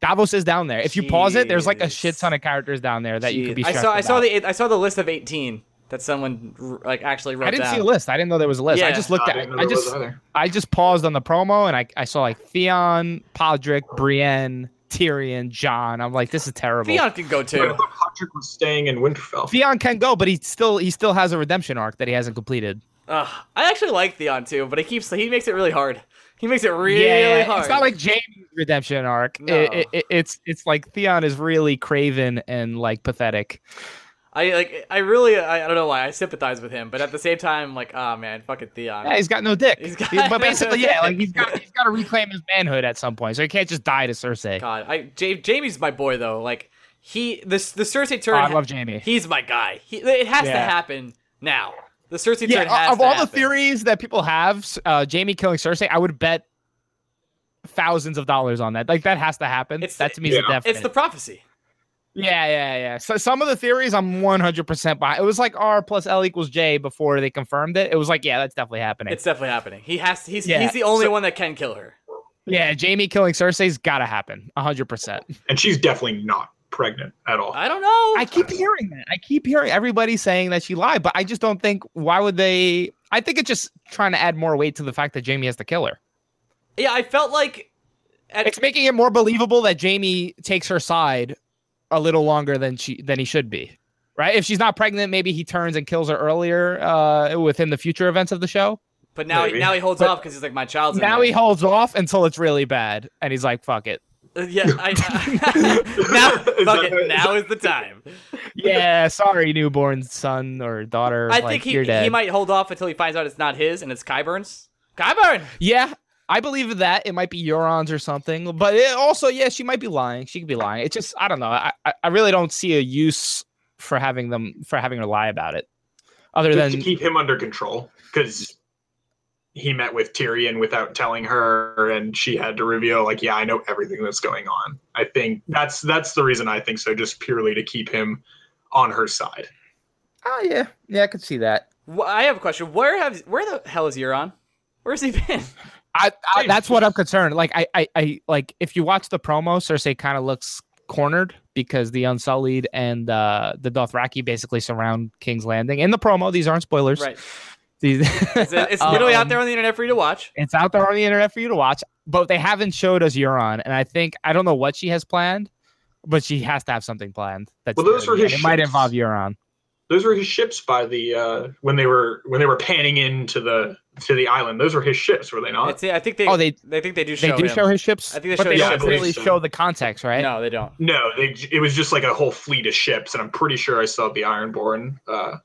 Davos is down there. If you pause it, there's like a shit ton of characters down there that you could be. I stressed saw. I saw the. I saw the list of eighteen that someone like actually wrote I didn't down. see a list. I didn't know there was a list. I just looked I at. didn't I just. I just paused on the promo and I, I saw like Theon, Podrick, Brienne, Tyrion, Jon. I'm like, this is terrible. Theon can go too. Podrick was staying in Winterfell. Theon can go, but he still he still has a redemption arc that he hasn't completed. Ugh, I actually like Theon too, but he keeps he makes it really hard. He makes it really yeah, hard. it's not like Jaime's redemption arc. No. It- it- it- it's it's like Theon is really craven and like pathetic. I like. I really. I, I don't know why I sympathize with him, but at the same time, like, ah, man, fucking Theon. Yeah, he's got no dick. He's got He- but basically, yeah, like he's got he's got to reclaim his manhood at some point, so he can't just die to Cersei. God, I Ja- Jaime's my boy though. Like he, this the Cersei Oh, turn. I love Jaime. He's my guy. He, it has to happen now. The Cersei yeah, turn has of to all the theories that people have, uh, Jaime killing Cersei, I would bet thousands of dollars on that. Like that has to happen. It's- that to me is yeah. a definite. It's the prophecy. Yeah, yeah, yeah. So some of the theories I'm 100 percent behind. It was like R plus L equals J before they confirmed it. It was like, yeah, that's definitely happening. It's definitely happening. He has. To, he's Yeah, he's the only so- one that can kill her. yeah, Jaime killing Cersei's got to happen, 100. percent And she's definitely not pregnant at all. I don't know. I keep hearing that. I keep hearing everybody saying that she lied, but I just don't think. Why would they? I think it's just trying to add more weight to the fact that Jaime has to kill her. yeah, I felt like. At, it's making it more believable that Jaime takes her side a little longer than she than he should be. Right? If she's not pregnant, maybe he turns and kills her earlier uh, within the future events of the show. but now he, now he holds But- off because he's like my child's. in now there. he holds off until it's really bad, and he's like, "Fuck it." Uh, yeah, I, now Is fuck that- it. is Now that- is the time. Yeah, sorry, newborn son or daughter. I like, think he you're dead. he might hold off until he finds out it's not his and it's Qyburn's. Qyburn. Yeah, I believe that it might be Euron's or something, but it also, yeah, she might be lying. She could be lying. It's just I don't know. I I- I really don't see a use for having them for having her lie about it, other Just than to keep him under control because he met with Tyrion without telling her, and she had to reveal, like, yeah, I know everything that's going on. I think that's that's the reason I think so, just purely to keep him on her side. oh yeah, yeah, I could see that. Wh- I have a question. Where have where the hell is Euron? Where's he been? I, I that's what I'm concerned. Like I, I, I like if you watch the promo, Cersei kind of looks cornered because the Unsullied and uh, the Dothraki basically surround King's Landing. In the promo, these aren't spoilers. Right. These, It's, it's literally out Um, there on the internet for you to watch. It's out there on the internet for you to watch, but they haven't showed us Euron, and I think I don't know what she has planned, but she has to have something planned. That's Well, those were his and It might involve Euron. Those were his ships by the uh, when they were when they were panning into the to the island. Those were his ships, were they not? It's, I think they. Oh, they- They think they do They do him. show his ships, I think they but show they his don't ships. really So. show the context, right? No, they don't. No, they it was just like a whole fleet of ships, and I'm pretty sure I saw the Ironborn uh,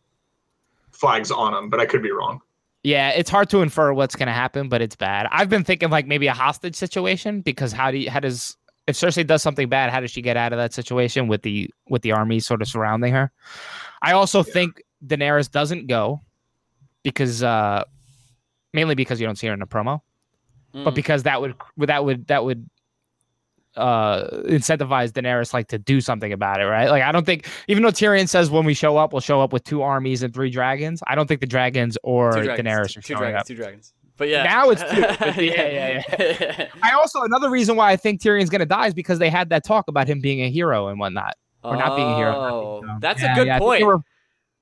flags on them, but I could be wrong. Yeah, it's hard to infer what's going to happen, but it's bad. I've been thinking like maybe a hostage situation because how do you, how does if Cersei does something bad, how does she get out of that situation with the with the army sort of surrounding her? I also think Daenerys doesn't go because uh mainly because you don't see her in the promo, but Mm. because that would that would that would uh incentivize Daenerys like to do something about it, right? Like I don't think even though Tyrion says when we show up, we'll show up with two armies and three dragons. I don't think the dragons or two dragons. Daenerys two are showing dragons. up. Two dragons. But yeah. Now it's two, but yeah, yeah. I also another reason why I think Tyrion's gonna die is because they had that talk about him being a hero and whatnot. Or not being a hero, Oh, that's Yeah, a good yeah, point. were-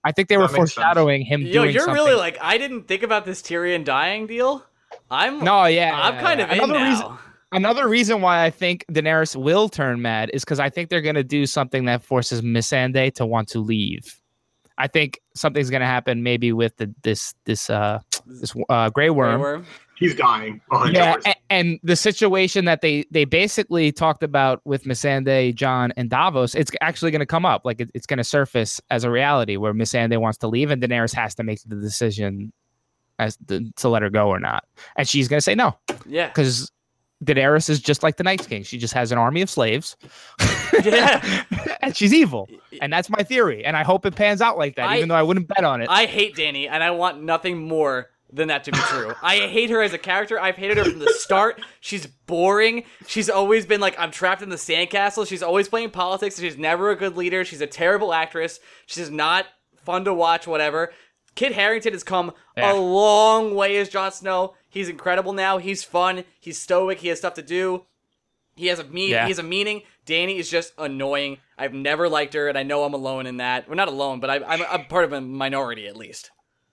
I think they were That makes sense. foreshadowing him Yo, doing you're something. really like I didn't think about this Tyrion dying deal. I'm no, yeah. I'm yeah, kind yeah. of in another now. reason. Another reason why I think Daenerys will turn mad is because I think they're gonna do something that forces Missandei to want to leave. I think something's gonna happen, maybe with the, this this uh this uh, Grey Grey Worm. Worm. He's dying. 100%. Yeah, a- and the situation that they they basically talked about with Missandei, Jon, and Davos, it's actually going to come up. Like it, it's going to surface as a reality where Missandei wants to leave, and Daenerys has to make the decision as to, to let her go or not, and she's going to say no Yeah. because Daenerys is just like the Night King. She just has an army of slaves, Yeah. and she's evil, and that's my theory. And I hope it pans out like that, I- even though I wouldn't bet on it. I hate Dany, and I want nothing more than that to be true. I hate her as a character. I've hated her from the start. She's boring. She's always been like, I'm trapped in the sandcastle. She's always playing politics. She's never a good leader. She's a terrible actress. She's not fun to watch, whatever. Kit Harington has come Yeah. a long way as Jon Snow. He's incredible now. He's fun. He's stoic. He has stuff to do. He has a mean. Yeah. He has a meaning. Dany is just annoying. I've never liked her, and I know I'm alone in that. Well, not alone, but I, I'm, I'm part of a minority at least.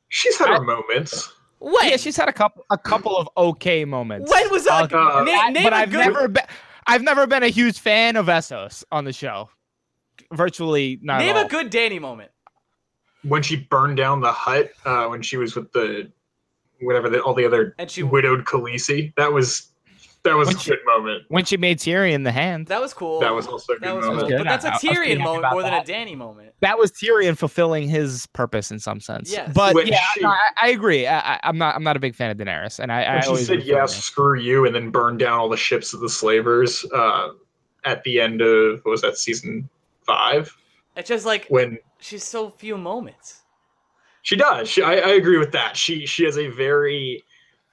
She's had I- her moments. When? yeah, she's had a couple a couple of okay moments. When was that? I'll- Uh, Na- name but a I've good- never been. I've never been a huge fan of Essos on the show. Virtually not. Name at all. a good Dany moment. When she burned down the hut, uh, when she was with the whatever the, all the other And she widowed Khaleesi, that was that was When a she- good moment. when she made Tyrion the hand. that was cool. That was also a good That was moment. cool. good. But that's a Tyrion moment about more than a. Dany moment. That was Tyrion fulfilling his purpose in some sense. Yes. But When yeah, she- no, I, I agree. I, I, I'm not. I'm not a big fan of Daenerys, and I, I she always said root her. yes, screw you, and then burned down all the ships of the slavers uh, at the end of what was that season five? It's just like When she's so few moments. she does, she, I, I agree with that. She she has a very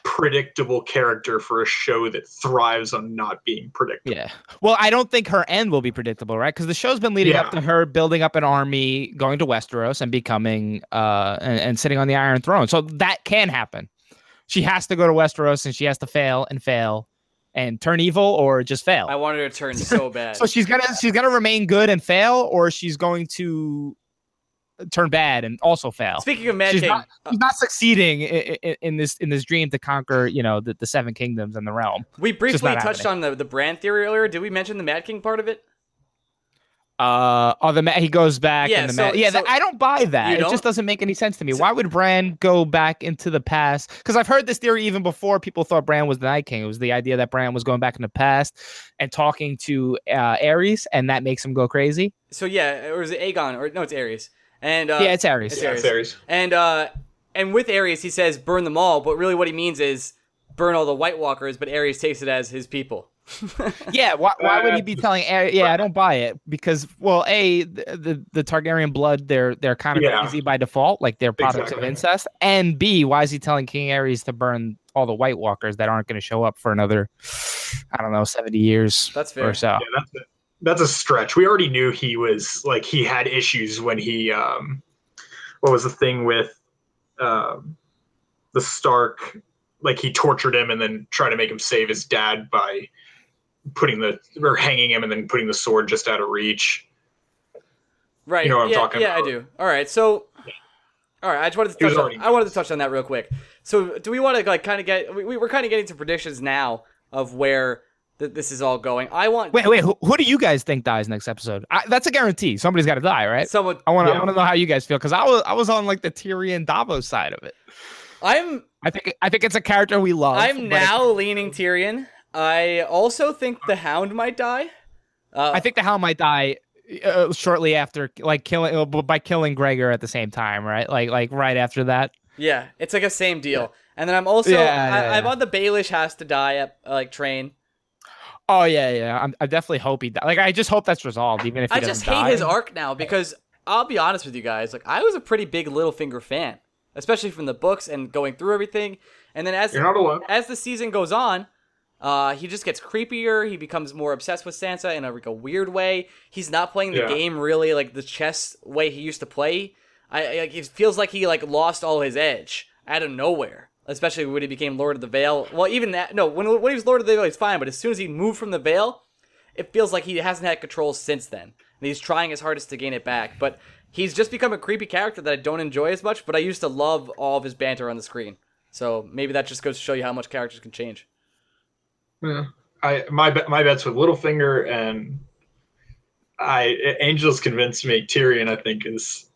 predictable character for a show that thrives on not being predictable. Yeah. Well, I don't think her end will be predictable, right? Because the show's been leading up to her building up an army, going to Westeros, and becoming uh and, and sitting on the Iron Throne. So that can happen. She has to go to Westeros, and she has to fail and fail and turn evil, or just fail. I wanted her to turn so bad. So she's gonna she's gonna remain good and fail, or she's going to turn bad and also fail. Speaking of Mad She's King, not- uh, She's not succeeding in, in, in this in this dream to conquer, you know, the, the seven kingdoms and the realm. we briefly touched on the, the Bran theory earlier. Did we mention the Mad King part of it? Uh, oh, the ma- he goes back. Yeah, and the so- ma- yeah. so- that- I don't buy that. It just doesn't make any sense to me. So- Why would Bran go back into the past? Because I've heard this theory even before people thought Bran was the Night King. It was the idea that Bran was going back in the past and talking to uh, Aerys, and that makes him go crazy. So yeah, or is it Aegon? Or no, it's Aerys. And uh, yeah, it's Aerys. it's Yeah, Aerys. Aerys. And uh, and with Aerys, he says burn them all, but really what he means is burn all the White Walkers, but Aerys takes it as his people. Yeah, why, why would he be Uh, telling? Aerys- Yeah, I don't buy it because, well, a the the, the Targaryen blood they're they're kind of Yeah. easy by default, like they're products Exactly. of incest. And b, why is he telling King Aerys to burn all the White Walkers that aren't going to show up for another, I don't know, seventy years That's fair. or so? Yeah, that's a, that's a stretch. We already knew he was like he had issues when he um what was the thing with um the Stark like he tortured him and then tried to make him save his dad by putting the or hanging him and then putting the sword just out of reach. Right. You know what I'm yeah, talking yeah, about. I do. All right. So, all right. I just wanted to touch. On, I wanted to touch on that real quick. So, do we want to like kind of get? We- we're kind of getting to predictions now of where th- this is all going. I want Wait, wait, who, who do you guys think dies next episode? I, that's a guarantee. Somebody's got to die, right? someone. I want to. I Yeah. want to know how you guys feel because I was I was on like the Tyrion Davos side of it. I'm I think I think it's a character we love. I'm but it- now leaning Tyrion. I also think the Hound might die. Uh, I think the Hound might die uh, shortly after, like killing uh, by killing Gregor at the same time, right? Like like right after that. Yeah, it's like a same deal. And then I'm also Yeah, I, yeah, I'm yeah. on the Baelish has to die at uh, like train. Oh yeah, yeah. I'm, I definitely hope he. die. Like I just hope that's resolved, even if he I just hate die. his arc now because I'll be honest with you guys, like I was a pretty big Littlefinger fan, especially from the books and going through everything. And then as You're not alone. as the season goes on, uh, he just gets creepier. He becomes more obsessed with Sansa in a, like a weird way. He's not playing the Yeah. game really like the chess way he used to play. I, I like, it feels like he like lost all his edge out of nowhere. Especially when he became Lord of the Vale. Well, even that no, when when he was Lord of the Vale, he's fine. But as soon as he moved from the Vale, it feels like he hasn't had control since then. And he's trying his hardest to gain it back. But he's just become a creepy character that I don't enjoy as much. But I used to love all of his banter on the screen. So maybe that just goes to show you how much characters can change. Yeah. I my my bets with Littlefinger and I Angels convinced me Tyrion I think is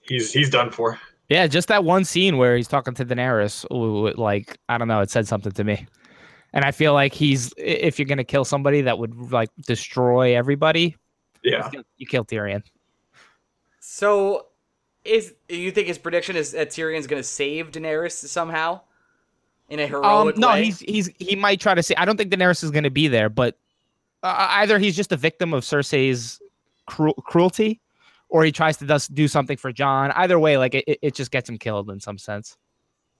he's he's done for. Yeah, just that one scene where he's talking to Daenerys. Ooh, like I don't know, it said something to me. And I feel like he's if you're gonna kill somebody that would like destroy everybody, Yeah. you kill- Tyrion. So, is you think his prediction is that Tyrion's going to save Daenerys somehow in a Um, heroic no, way? he's he's he might try to say. I don't think Daenerys is gonna be there, but uh, either he's just a victim of Cersei's cru- cruelty, or he tries to does, do something for Jon. Either way, like it, it just gets him killed in some sense.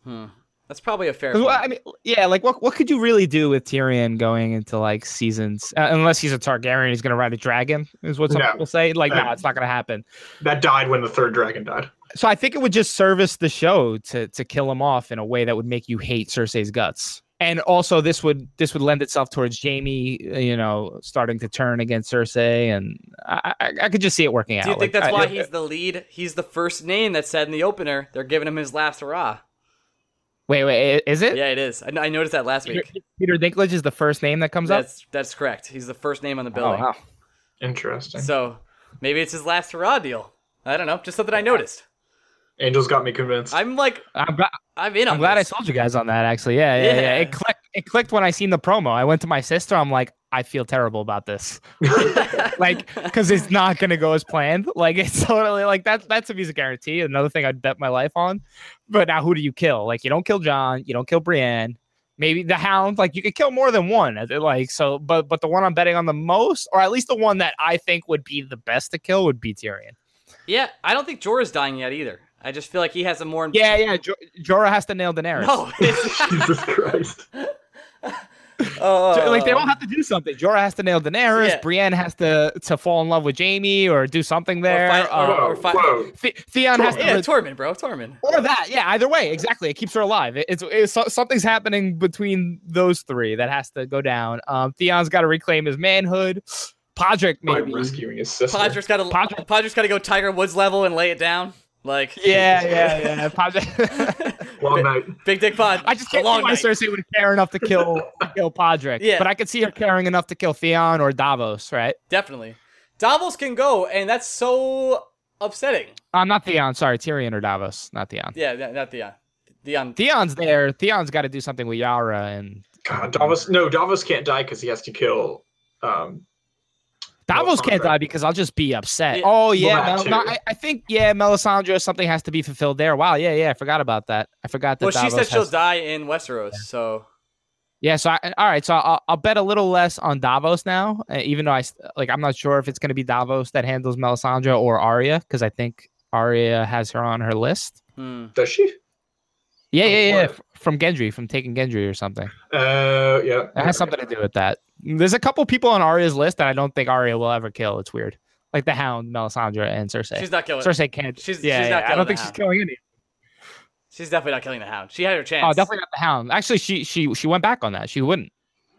Hmm. That's probably a fair. point. I mean, yeah, like what what could you really do with Tyrion going into like seasons? Uh, unless he's a Targaryen, he's gonna ride a dragon, is what some No. people say. Like, no, Uh, it's not gonna happen. That died when the third dragon died. So I think it would just service the show to to kill him off in a way that would make you hate Cersei's guts. And also, this would this would lend itself towards Jaime, uh, you know, starting to turn against Cersei, and I, I, I could just see it working out. Do you think Like, that's I- why he's the lead? He's the first name that's said in the opener. They're giving him his last hurrah. Wait, wait, is it? Yeah, it is. I, I noticed that last Peter, week. Peter Dinklage is the first name that comes up. That's that's correct. He's the first name on the Oh, wow. Interesting. So maybe it's his last hurrah deal. I don't know. Just something I noticed. Angels got me convinced. I'm like, I'm, glad, I'm in I'm glad I this. told you guys on that. Actually, yeah, yeah, yeah. Yeah. It clicked. It clicked when I seen the promo. I went to my sister. I'm like, I feel terrible about this. like because it's not gonna go as planned. Like it's totally like that's That's a music guarantee. Another thing I'd bet my life on. But now, who do you kill? Like you don't kill Jon. You don't kill Brienne. Maybe the Hound. Like you could kill more than one. Uh, like so, but but the one I'm betting on the most, or at least the one that I think would be the best to kill, would be Tyrion. yeah, I don't think Jorah's dying yet either. I just feel like he has a more. Yeah, yeah. Jo- Jorah has to nail Daenerys. No. Jesus Christ. Oh, So, like they all have to do something. Jorah has to nail Daenerys. Yeah. Brienne has to to fall in love with Jaime or do something there. fight- uh, or- Whoa, or fi- whoa. The- Theon has to Yeah, re- Tormund, bro, Tormund. or that. Yeah, either way, exactly. It keeps her alive. It- it's, it's so- something's happening between those three that has to go down. Um, Theon's got to reclaim his manhood. Podrick By maybe. rescuing his sister. Podrick's got to Podrick- Podrick's got to go Tiger Woods level and lay it down. Like Yeah, yeah, yeah. Podrick. Long night. Big Dick Pod. I just can't see why. Cersei would care enough to kill to kill Podrick. Yeah. but I could see her caring enough to kill Theon or Davos. Right? Definitely. Davos can go, and that's so upsetting. I'm not Theon. Sorry, Tyrion or Davos, not Theon. Yeah, not not Theon. Theon. Theon's there. Theon's got to do something with Yara and God, Davos. No, Davos can't die because he has to kill. Um, Davos can't die because I'll just be upset. Yeah. Oh yeah, Mel- no. I, I think yeah, Melisandre something has to be fulfilled there. Wow, yeah, yeah, I forgot about that. I forgot that. Well, she Davos said she'll has- die in Westeros, so Yeah, so I, all right, so I'll, I'll bet a little less on Davos now, uh, even though I s- like I'm not sure if it's going to be Davos that handles Melisandre or Arya because I think Arya has her on her list. Hmm. Does she? Yeah, From yeah, yeah, what? f- from Gendry, from taking Gendry or something. Uh, yeah. It has something to do with that. There's a couple people on Arya's list that I don't think Arya will ever kill. It's weird, like the Hound, Melisandre, and Cersei. She's not killing. Cersei can't. She's- yeah, she's not yeah, I don't think the she's killing any. She's definitely not killing the Hound. She had her chance. Oh, definitely not the Hound. Actually, she she she went back on that. She wouldn't.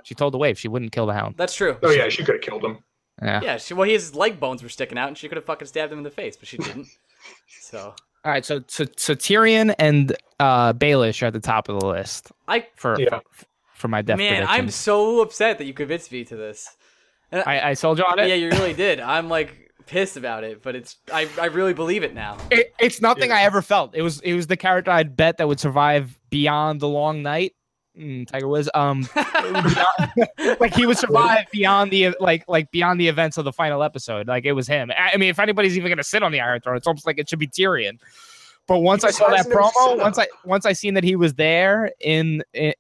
She told the Wave she wouldn't kill the Hound. That's true. Oh yeah, she could have killed him. Yeah. Yeah, she, well, his leg bones were sticking out, and she could have fucking stabbed him in the face, but she didn't. so All right, so so so Tyrion and uh Baelish are at the top of the list I, for Yeah. for my death man, I'm so upset that you convinced me to this. And I, I sold you on it. yeah, you really did. I'm like pissed about it, but it's I, I really believe it now. It, it's nothing Yeah. I ever felt. It was it was the character I'd bet that would survive beyond the long night. Mm, Tiger Woods. Um, like he would survive beyond the like like beyond the events of the final episode. Like it was him. I I mean, if anybody's even gonna sit on the Iron Throne, it's almost like it should be Tyrion. But once I saw that promo, once I once I seen that he was there in in,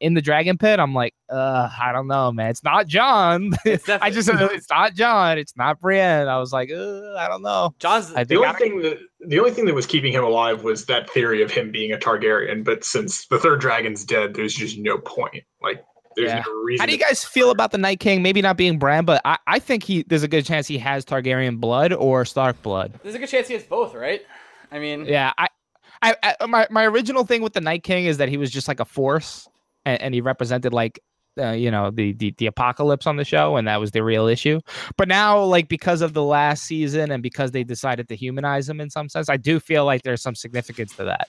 in the Dragon Pit, I'm like, uh, I don't know, man. It's not Jon. It's I just said it's not Jon. It's not Brienne. I was like, uh, I don't know. Jon's. I The think only thing that the only thing that was keeping him alive was that theory of him being a Targaryen. But since the third dragon's dead, there's just no point. Like there's Yeah. no reason. How do you guys feel about the Night King? Maybe not being Bran, but I, I think he there's a good chance he has Targaryen blood or Stark blood. There's a good chance he has both, right? I mean, Yeah, I, I, I my my original thing with the Night King is that he was just like a force, and, and he represented like. Uh, you know the, the the apocalypse on the show and that was the real issue but now like because of the last season and because they decided to humanize him in some sense i do feel like there's some significance to that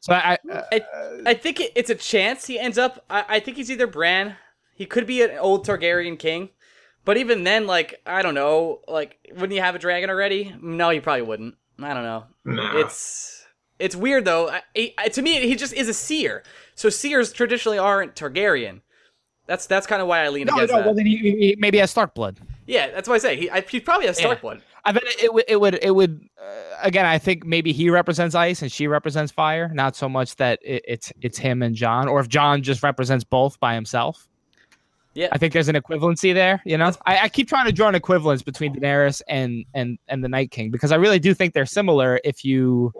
so i, I I think it, it's a chance he ends up. I, I think he's either Bran. He could be an old Targaryen king, but even then, like I don't know, like wouldn't he have a dragon already? No, he probably wouldn't. I don't know. It's it's weird though. I, I, to me, he just is a seer. So seers traditionally aren't Targaryen. That's that's kind of why I lean no, against no, that. well then he, he maybe has stark blood yeah, that's why I say he, I, he probably has Stark Yeah. blood. I bet it, it would it would it would uh, again. I think maybe he represents ice and she represents fire. Not so much that it, it's it's him and Jon, or if Jon just represents both by himself. Yeah. I think there's an equivalency there. You know, I, I keep trying to draw an equivalence between Daenerys and and and the Night King because I really do think they're similar. If you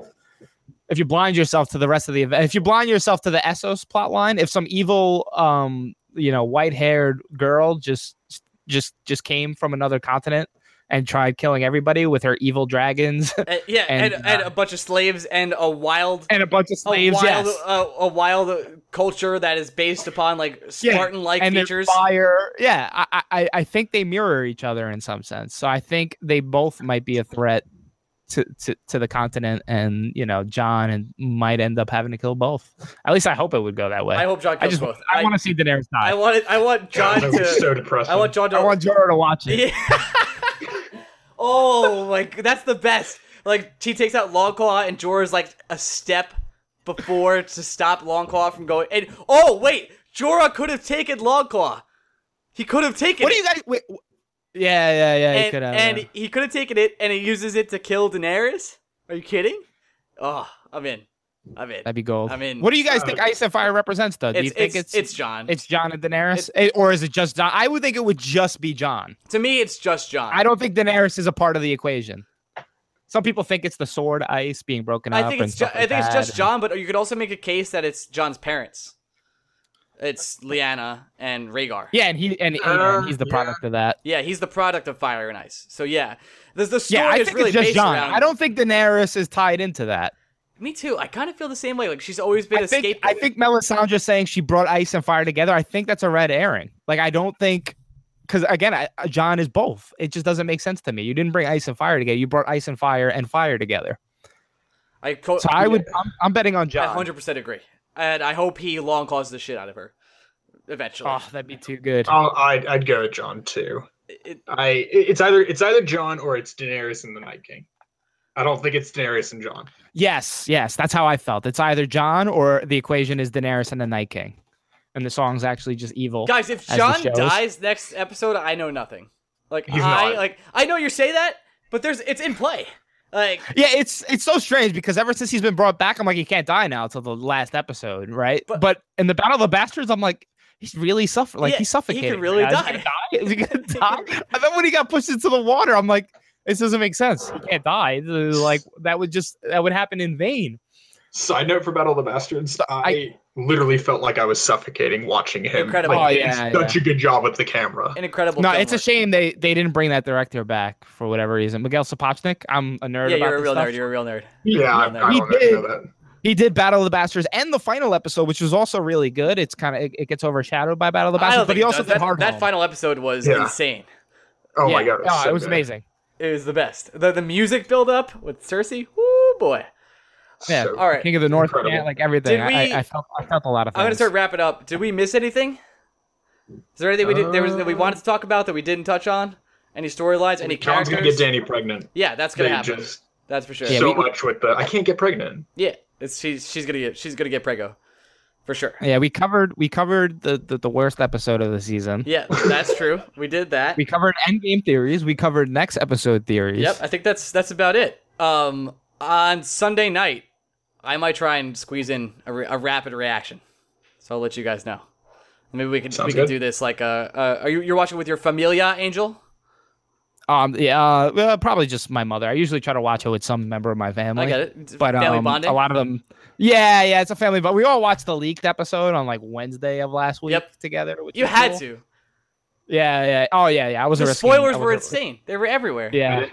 if you blind yourself to the rest of the event, if you blind yourself to the Essos plot line, if some evil um you know white haired girl just just just came from another continent and tried killing everybody with her evil dragons Uh, yeah, and, And, and, uh, a bunch of slaves and a wild and a bunch of slaves. a wild, yes. uh, a wild culture that is based upon like Spartan-like and then features. fire. Yeah, I, I I think they mirror each other in some sense. So I think they both might be a threat to, to, to the continent, and you know, Jon and might end up having to kill both. At least I hope it would go that way. I hope Jon I kills just both. I, want to see Daenerys die. I I, want it, I want Jon God, that to. so depressing. I want Jon to. I want Jorah to watch it. Yeah. Oh, like that's the best. Like she takes out Longclaw and Jorah's like a step before to stop Longclaw from going. And oh wait, Jorah could have taken Longclaw. He could have taken. What do you guys? Wait, w- yeah, yeah, yeah. he could have. and he could have taken it and he uses it to kill Daenerys. Are you kidding? Oh, I'm in. I'm in. That'd be gold. I mean, what do you guys uh, think Ice and Fire represents, though? Do you It's think it's, it's it's Jon. it's Jon and Daenerys, Eh, or is it just Jon? I would think it would just be Jon. to me, it's just Jon. I don't think Daenerys is a part of the equation. Some people think it's the sword ice being broken up. I think and it's ju- stuff I like think it's just Jon, but you could also make a case that it's Jon's parents. It's Lyanna and Rhaegar. Yeah, and he and, and Uh, he's the yeah. product of that. Yeah, he's the product of fire and ice. So yeah, the, the story Yeah, I is think really it's just based Jon. around. I don't think Daenerys is tied into that. Me too. I kind of feel the same way. Like she's always been I a think scapegoat. I think Melisandre saying she brought ice and fire together. I think that's a red herring. Like I don't think because again, I, Jon is both. It just doesn't make sense to me. You didn't bring ice and fire together. You brought ice and fire and fire together. I, co- So I would. I'm, I'm betting on I Jon. 100% agree, and I hope he long claws the shit out of her eventually. Oh, that'd be too good. I'll, I'd I'd go with Jon too. It- I it's either it's either Jon or it's Daenerys and the Night King. I don't think it's Daenerys and Jon. Yes, yes, that's how I felt. It's either Jon or the equation is Daenerys and the Night King, and the song's actually just evil. guys, if as Jon dies next episode, I know nothing. Like He's I not. like I know you say that, but there's it's in play. Like Yeah, it's it's so strange because ever since he's been brought back, I'm like, he can't die now until the last episode, right? But- But, in the Battle of the Bastards, I'm like, he's really suffering. Like Yeah, he he's could suffocating. really right die. Is he gonna die? Is he gonna die? and then when he got pushed into the water, I'm like, this doesn't make sense. He can't die. This is Like that would just that would happen in vain. Side note for Battle of the Bastards, I, I- literally felt like I was suffocating watching him. Incredible. Like, Oh, he yeah, did such a good job with the camera. An incredible. No, film it's a shame they they didn't bring that director back for whatever reason. Miguel Sapochnik. I'm a nerd. Yeah, about you're a real stuff. nerd. You're a real nerd. Yeah, I, I He don't know, did. know that. He did Battle of the Bastards and the final episode, which was also really good. It's kind of it, it gets overshadowed by Battle of the Bastards, but he also does. did that, Hard that Home. final episode was Yeah. insane. Oh my god, it was, Oh, so it was good. amazing. It was the best. The the music build up with Cersei. Woo boy. Yeah. So- All right. King of the North, yeah, like everything. Did we- I, I felt I felt a lot of things. I'm gonna start wrapping up. Did we miss anything? Is there anything we did there was that we Uh, wanted to talk about that we didn't touch on? Any storylines? Any Jon's characters? gonna get Dany pregnant. Yeah, that's gonna They happen. just That's for sure. Yeah, so we- much with the I can't get pregnant. Yeah, it's, she's she's gonna get she's gonna get prego, for sure. Yeah, we covered we covered the, the the worst episode of the season. Yeah, that's true. We did that. We covered endgame theories. We covered next episode theories. Yep, I think that's that's about it. Um, on Sunday night, I might try and squeeze in a, re- a rapid reaction. So I'll let you guys know. Maybe we could Sounds we could good. do this like uh, uh are you you're watching with your familia, Angel? Um. Yeah. Uh, well, probably just my mother. I usually try to watch it with some member of my family. I get it. It's But family um, a lot of them. Yeah, yeah, it's a family. But we all watched the leaked episode on like Wednesday of last week Yep. together. Which you had cool. to. Yeah, yeah. Oh, yeah, yeah. I was The risking- spoilers I were insane. They were everywhere. Yeah.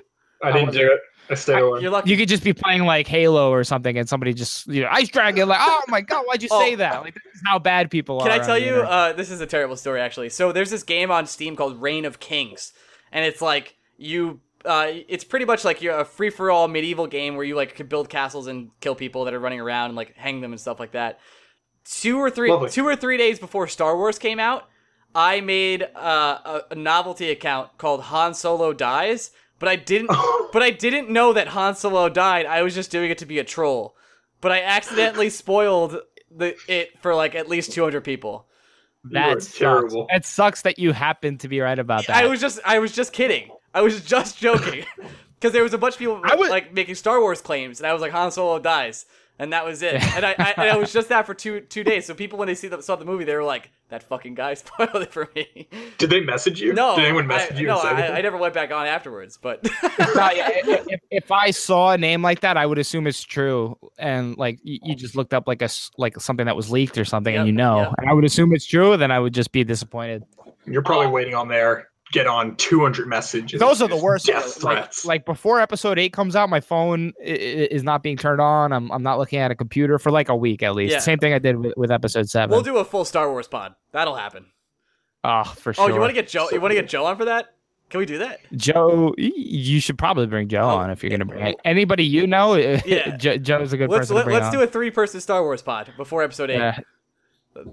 I didn't was- do it. I stayed away. You're lucky. You could just be playing like Halo or something, and somebody just you know ice dragon like, oh my god, why'd you Oh. say that? Like, this is how bad people Can are. I tell you? Uh, this is a terrible story, actually. So there's this game on Steam called Reign of Kings, and it's like you. Uh, it's pretty much like you're a free for all medieval game where you like can build castles and kill people that are running around and like hang them and stuff like that. Two or three, Lovely. two or three days before Star Wars came out, I made uh, a, a novelty account called Han Solo Dies, but I didn't, but I didn't know that Han Solo died. I was just doing it to be a troll, but I accidentally spoiled the it for like at least 200 people. You are That terrible. It sucks that you happen to be right about that. I was just I was just kidding. I was just joking. Because there was a bunch of people I would- like making Star Wars claims, and I was like Han Solo dies, and that was it. And I, I and I was just that for two two days. So people when they see the, saw the movie, they were like, "That fucking guy spoiled it for me." Did they message you? No, Did anyone I- message you? No, I. I never went back on afterwards. But No, yeah, if, if- if I saw a name like that, I would assume it's true, and like you, you just looked up like a s- like something that was leaked or something, Yep, and you know, yep. and I would assume it's true. Then I would just be disappointed. You're probably waiting on there. Get on 200 messages. Those are the worst. Death like, threats. like before episode eight comes out, my phone i- i- is not being turned on. I'm I'm not looking at a computer for like a week at least. Yeah. Same thing I did with, with episode 7 we'll do a full Star Wars pod. That'll happen. oh, for sure. Oh, you want to get Joe? You want to get Joe on for that? Can we do that? Joe? You should probably bring Joe Oh, on if you're gonna bring yeah. anybody you know. Yeah. Jo- Joe's a good Let's person let, to bring let's on. do a three person Star Wars pod before episode eight. Yeah.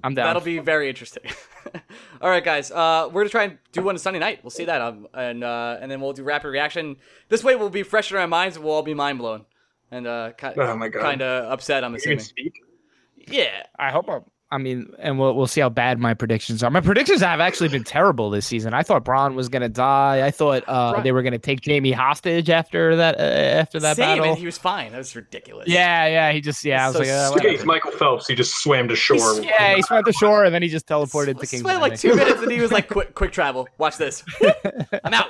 I'm down. That'll be very interesting. All right, guys. Uh, we're gonna try and do one Sunday night. We'll see that, um, and uh, and then we'll do rapid reaction. This way, we'll be fresh in our minds, and we'll all be mind blown and uh, ki- oh my god. kind of upset. I'm You can assuming. speak. Yeah. I hope. I'm, I mean, and we'll we'll see how bad my predictions are. My predictions have actually been terrible this season. I thought Bronn was gonna die. I thought uh, Bron- they were gonna take Jaime hostage after that uh, after that Same, battle. and he was fine. That was ridiculous. yeah, yeah. He just yeah. I was So like, uh, stupid. Okay, it's Michael Phelps. He just swam to shore. He's- yeah. He swam to shore and then he just teleported to Sw- King's Swam like two minutes, and he was like, "Quick, quick travel. Watch this. I'm out."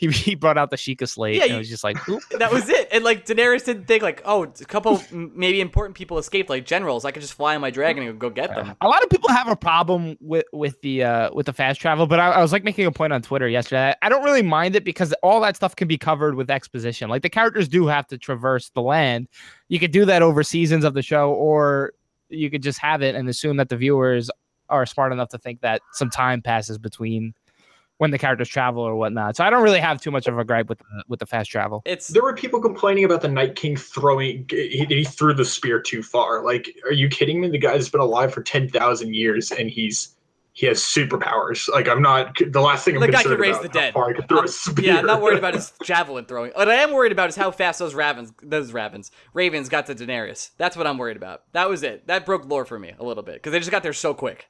He, he brought out the Sheikah slate. Yeah, and you- it was just like, oop. That was it. And like Daenerys didn't think like, "Oh, a couple maybe important people escaped, like generals. I could just fly on my dragon and go get them." a lot of people have a problem with with the uh with the fast travel but I, I was like making a point on twitter yesterday i don't really mind it because all that stuff can be covered with exposition like the characters do have to traverse the land you could do that over seasons of the show or you could just have it and assume that the viewers are smart enough to think that some time passes between when the characters travel or whatnot so i don't really have too much of a gripe with the, with the fast travel It's There were people complaining about the Night King throwing. He, he threw the spear too far. Like, are you kidding me? The guy's been alive for ten thousand years, and he's he has superpowers. Like, I'm not. The last thing I'm The guy can concerned raise about the dead. far he could throw a spear. yeah, I'm not worried about his javelin throwing. What I am worried about is how fast those ravens, those ravens, ravens got to Daenerys. That's what I'm worried about. That was it. That broke lore for me a little bit because they just got there so quick.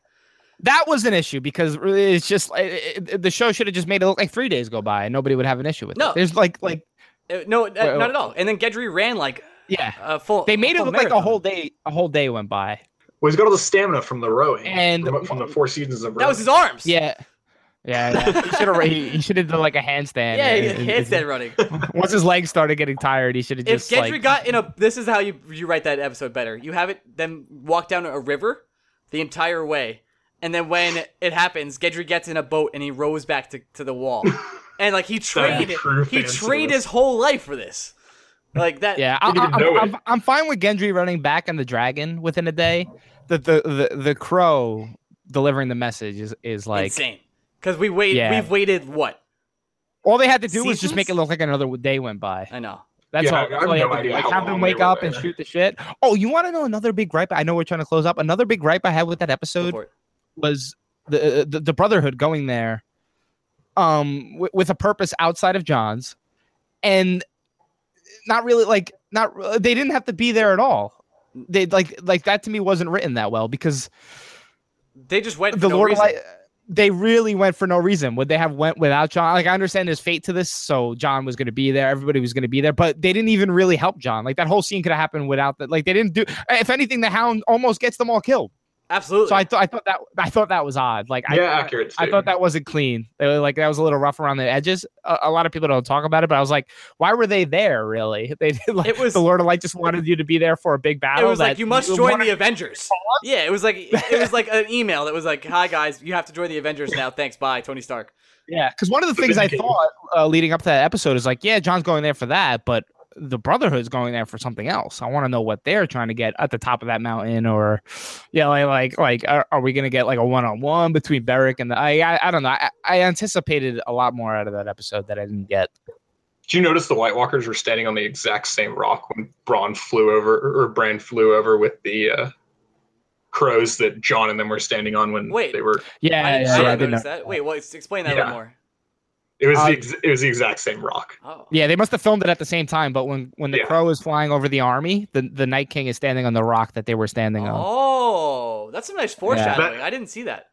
That was an issue because it's just it, it- the show should have just made it look like three days go by and nobody would have an issue with it. No. it there's like like Uh, no, uh, Well- not at all. And then Gendry ran like yeah a full. They made it full look like a whole day. A whole day went by. Well, he's got all the stamina from the rowing And- from, from the four seasons of rowing. That was his arms. Yeah. Yeah, yeah. he should have he, he should have done like a handstand. Yeah, he And- had handstand running. Once his legs started getting tired, he should have If just Gendry like got in a, this is how you you write that episode better. You have it then walk down a river the entire way, and then when it happens, Gendry gets in a boat and he rows back to, to the wall, and like he trained, he fan trained his whole life for this, like that. Yeah, I, I, I'm. I'm, I'm fine with Gendry running back on the dragon within a day. The the the, the crow delivering the message is, is like insane. Because we wait, Yeah. we've waited what? all they had to do was just make it look like another day went by. I know. That's Yeah, all. I- I That's have all no to do. idea Like have them wake they were up and shoot the shit. Oh, you want to know another big gripe? I know we're trying to close up. Another big gripe I had with that episode for it. Was the the, the Brotherhood going there, um, with, with a purpose outside of Jon's, and not really like not they didn't have to be there at all. They like like that to me wasn't written that well because They just went for the no Lord. Light, they really went for no reason. Would they have went without Jon? Like I understand there's fate to this, so Jon was going to be there, everybody was going to be there, but they didn't even really help Jon. Like that whole scene could have happened without that. Like they didn't do. If anything, the Hound almost gets them all killed. Absolutely. So I thought I thought that I thought that was odd. Like I, yeah, accurate. I thought that wasn't clean. They were like that was a little rough around the edges. A, a lot of people don't talk about it, but I was like, why were they there? Really? They did like It was- the Lord of Light just wanted you to be there for a big battle. it was like you must join the Avengers. Yeah, it was like it was like an email that was like, "Hi guys, you have to join the Avengers now. Thanks, bye, Tony Stark." Yeah, because one of the things I Vindicated. thought uh, leading up to that episode is like, yeah, Jon's going there for that, but the Brotherhood's going there for something else. I want to know what they're trying to get at the top of that mountain, or yeah, like like like are, are we gonna get like a one on one between Beric and the? I I, I don't know. I, I anticipated a lot more out of that episode that I didn't get. Did you notice the White Walkers were standing on the exact same rock when Bronn flew over, or Bran flew over with the uh, crows that Jon and them were standing on when Wait. they were? Yeah, I didn't, yeah, I yeah, I didn't didn't notice know. that. Wait, what? Explain that a little more. It was Uh, the ex- it was the exact same rock. Oh, Yeah, they must have filmed it at the same time, but when when the Yeah. crow is flying over the army, the the Night King is standing on the rock that they were standing on. oh, that's some nice foreshadowing. I didn't see that.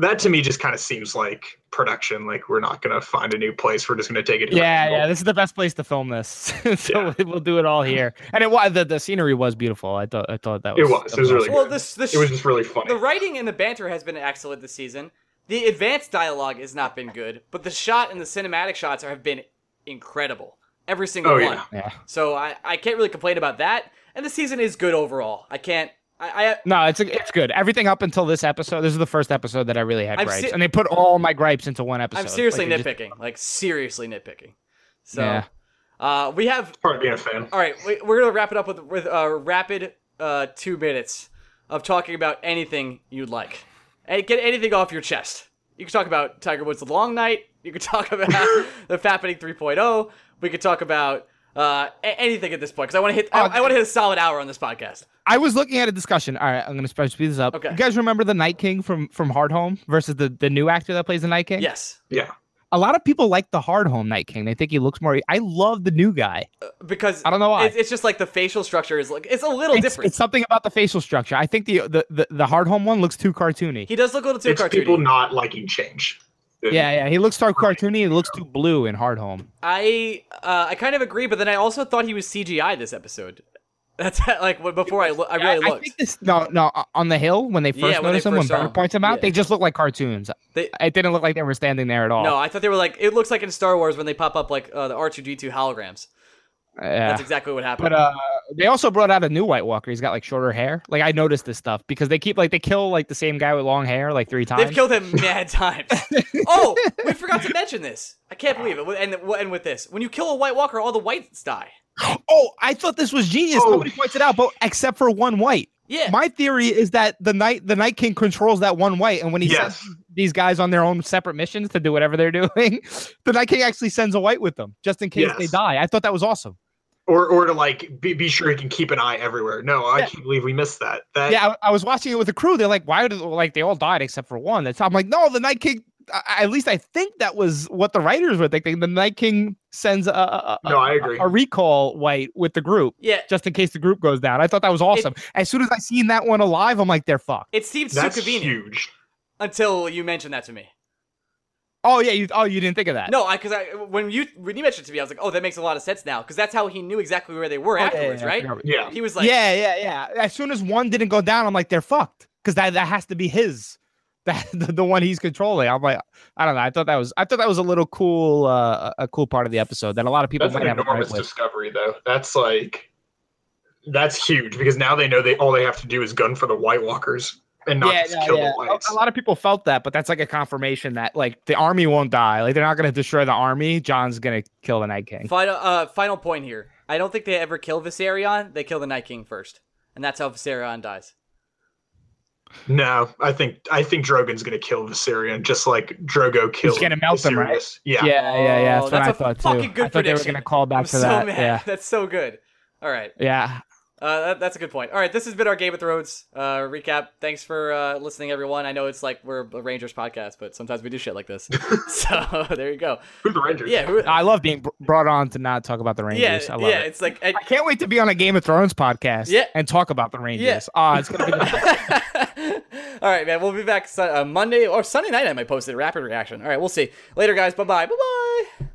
That to me just kind of seems like production. Like we're not gonna find a new place. We're just gonna take it. Yeah, yeah, this is the best place to film this, so we'll do it all here. And it was the, the scenery was beautiful. I thought I thought that It was was. It was really. Well, good. this this It was just really funny. the writing and the banter has been excellent this season. The advanced dialogue has not been good, but the shot and the cinematic shots are, have been incredible. Every single Oh, one. yeah. Yeah. So I, I can't really complain about that. And the season is good overall. I can't. I, I No, it's it's good. Everything up until this episode. This is the first episode that I really had I'm gripes, se- and they put all my gripes into one episode. I'm seriously Like, they just- nitpicking. Like seriously nitpicking. So Yeah. uh, we have Part of being a fan. All right, we, we're gonna wrap it up with with a rapid uh, two minutes of talking about anything you'd like. And get anything off your chest. You can talk about Tiger Woods' Long Night. You could talk about the Fappening 3.0. We could talk about uh, a- anything at this point because I want to hit. I, I want to hit a solid hour on this podcast. I was looking at a discussion. All right, I'm gonna speed this up. Okay. You guys remember the Night King from from Hardhome versus the the new actor that plays the Night King? Yes, Yeah. A lot of people like the Hardhome Night King. They think he looks more. I love the new guy. because I don't know why. It's, it's just like the facial structure is like it's a little It's, different. it's something about the facial structure. I think the the the, the Hardhome one looks too cartoony. he does look a little too It's cartoony. people not liking change. yeah, yeah, he looks too cartoony. He looks too blue in Hardhome. I uh, I kind of agree, but then I also thought he was CGI this episode. That's like before I lo- I really I looked. think this no no on the hill when they first Yeah, noticed him when first saw Bernard him. points him out, Yeah. they just look like cartoons. They- it didn't look like they were standing there at all. No, I thought they were like. It looks like in Star Wars when they pop up like uh, the R two D two holograms. yeah. That's exactly what happened. But uh, they also brought out a new White Walker. He's got like shorter hair. Like I noticed this stuff because they keep like they kill like the same guy with long hair like three times. They've killed him mad times. oh, we forgot to mention this. I can't believe it. And and with this, when you kill a White Walker, all the whites die. Oh, I thought this was genius. Oh. Nobody points it out, but except for one white. Yeah. My theory is that the night the Night King controls that one white, and when he Yes. sends these guys on their own separate missions to do whatever they're doing, the Night King actually sends a white with them just in case they die. I thought that was awesome. Or or to like be, be sure he can keep an eye everywhere. No, I Yeah. can't believe we missed that. That Yeah, I, I was watching it with the crew. They're like, "Why did like they all died except for one?" That's I'm like, "No, the Night King." I, at least I think that was what the writers were thinking. The Night King sends a, a, a, No, I agree. a recall white with the group Yeah. just in case the group goes down. I thought that was awesome. as soon as I seen that one alive, I'm like, "They're fucked." It seemed too that's convenient huge. until you mentioned that to me. Oh yeah, you oh you didn't think of that. No, I because I when you when you mentioned it to me, I was like, oh, that makes a lot of sense now because that's how he knew exactly where they were Oh, afterwards, yeah, I right? Yeah. He was like, yeah, yeah, yeah. As soon as one didn't go down, I'm like, they're fucked because that that has to be his. That the, the one he's controlling. I'm like, I don't know. I thought that was I thought that was a little cool, uh, a cool part of the episode that a lot of people That's might an have a gripe enormous with. discovery, though. That's like, that's huge because now they know they all they have to do is gun for the White Walkers and not yeah, just no, kill yeah. the A- Whites. A, lot of people felt that, but that's like a confirmation that like the army won't die. Like they're not going to destroy the army. Jon's going to kill the Night King. final uh final point here. I don't think they ever kill Viserion. They kill the Night King first, and that's how Viserion dies. No, I think I think Drogon's gonna kill Viserion just like Drogo killed. He's gonna melt them, right? Viserys. Yeah. Yeah, yeah, yeah. Oh, That's what I that's a thought fucking too. good I thought they were going to call back I'm to so that. mad. Yeah, That's so good. All right. yeah. Uh, that, that's a good point. All right, this has been our Game of Thrones uh, recap. Thanks for uh, listening, everyone. I know it's like we're a Rangers podcast, but sometimes we do shit like this. so there you go. Who the Rangers? Yeah, who, I love being brought on to not talk about the yeah, Rangers. I love yeah. it. It's like I, I can't wait to be on a Game of Thrones podcast Yeah. and talk about the Rangers. Yeah. Oh, it's gonna be All right, man. We'll be back Sun- uh, Monday or Sunday night. I might post it. Rapid reaction. All right, we'll see. Later, guys. Bye bye. Bye bye.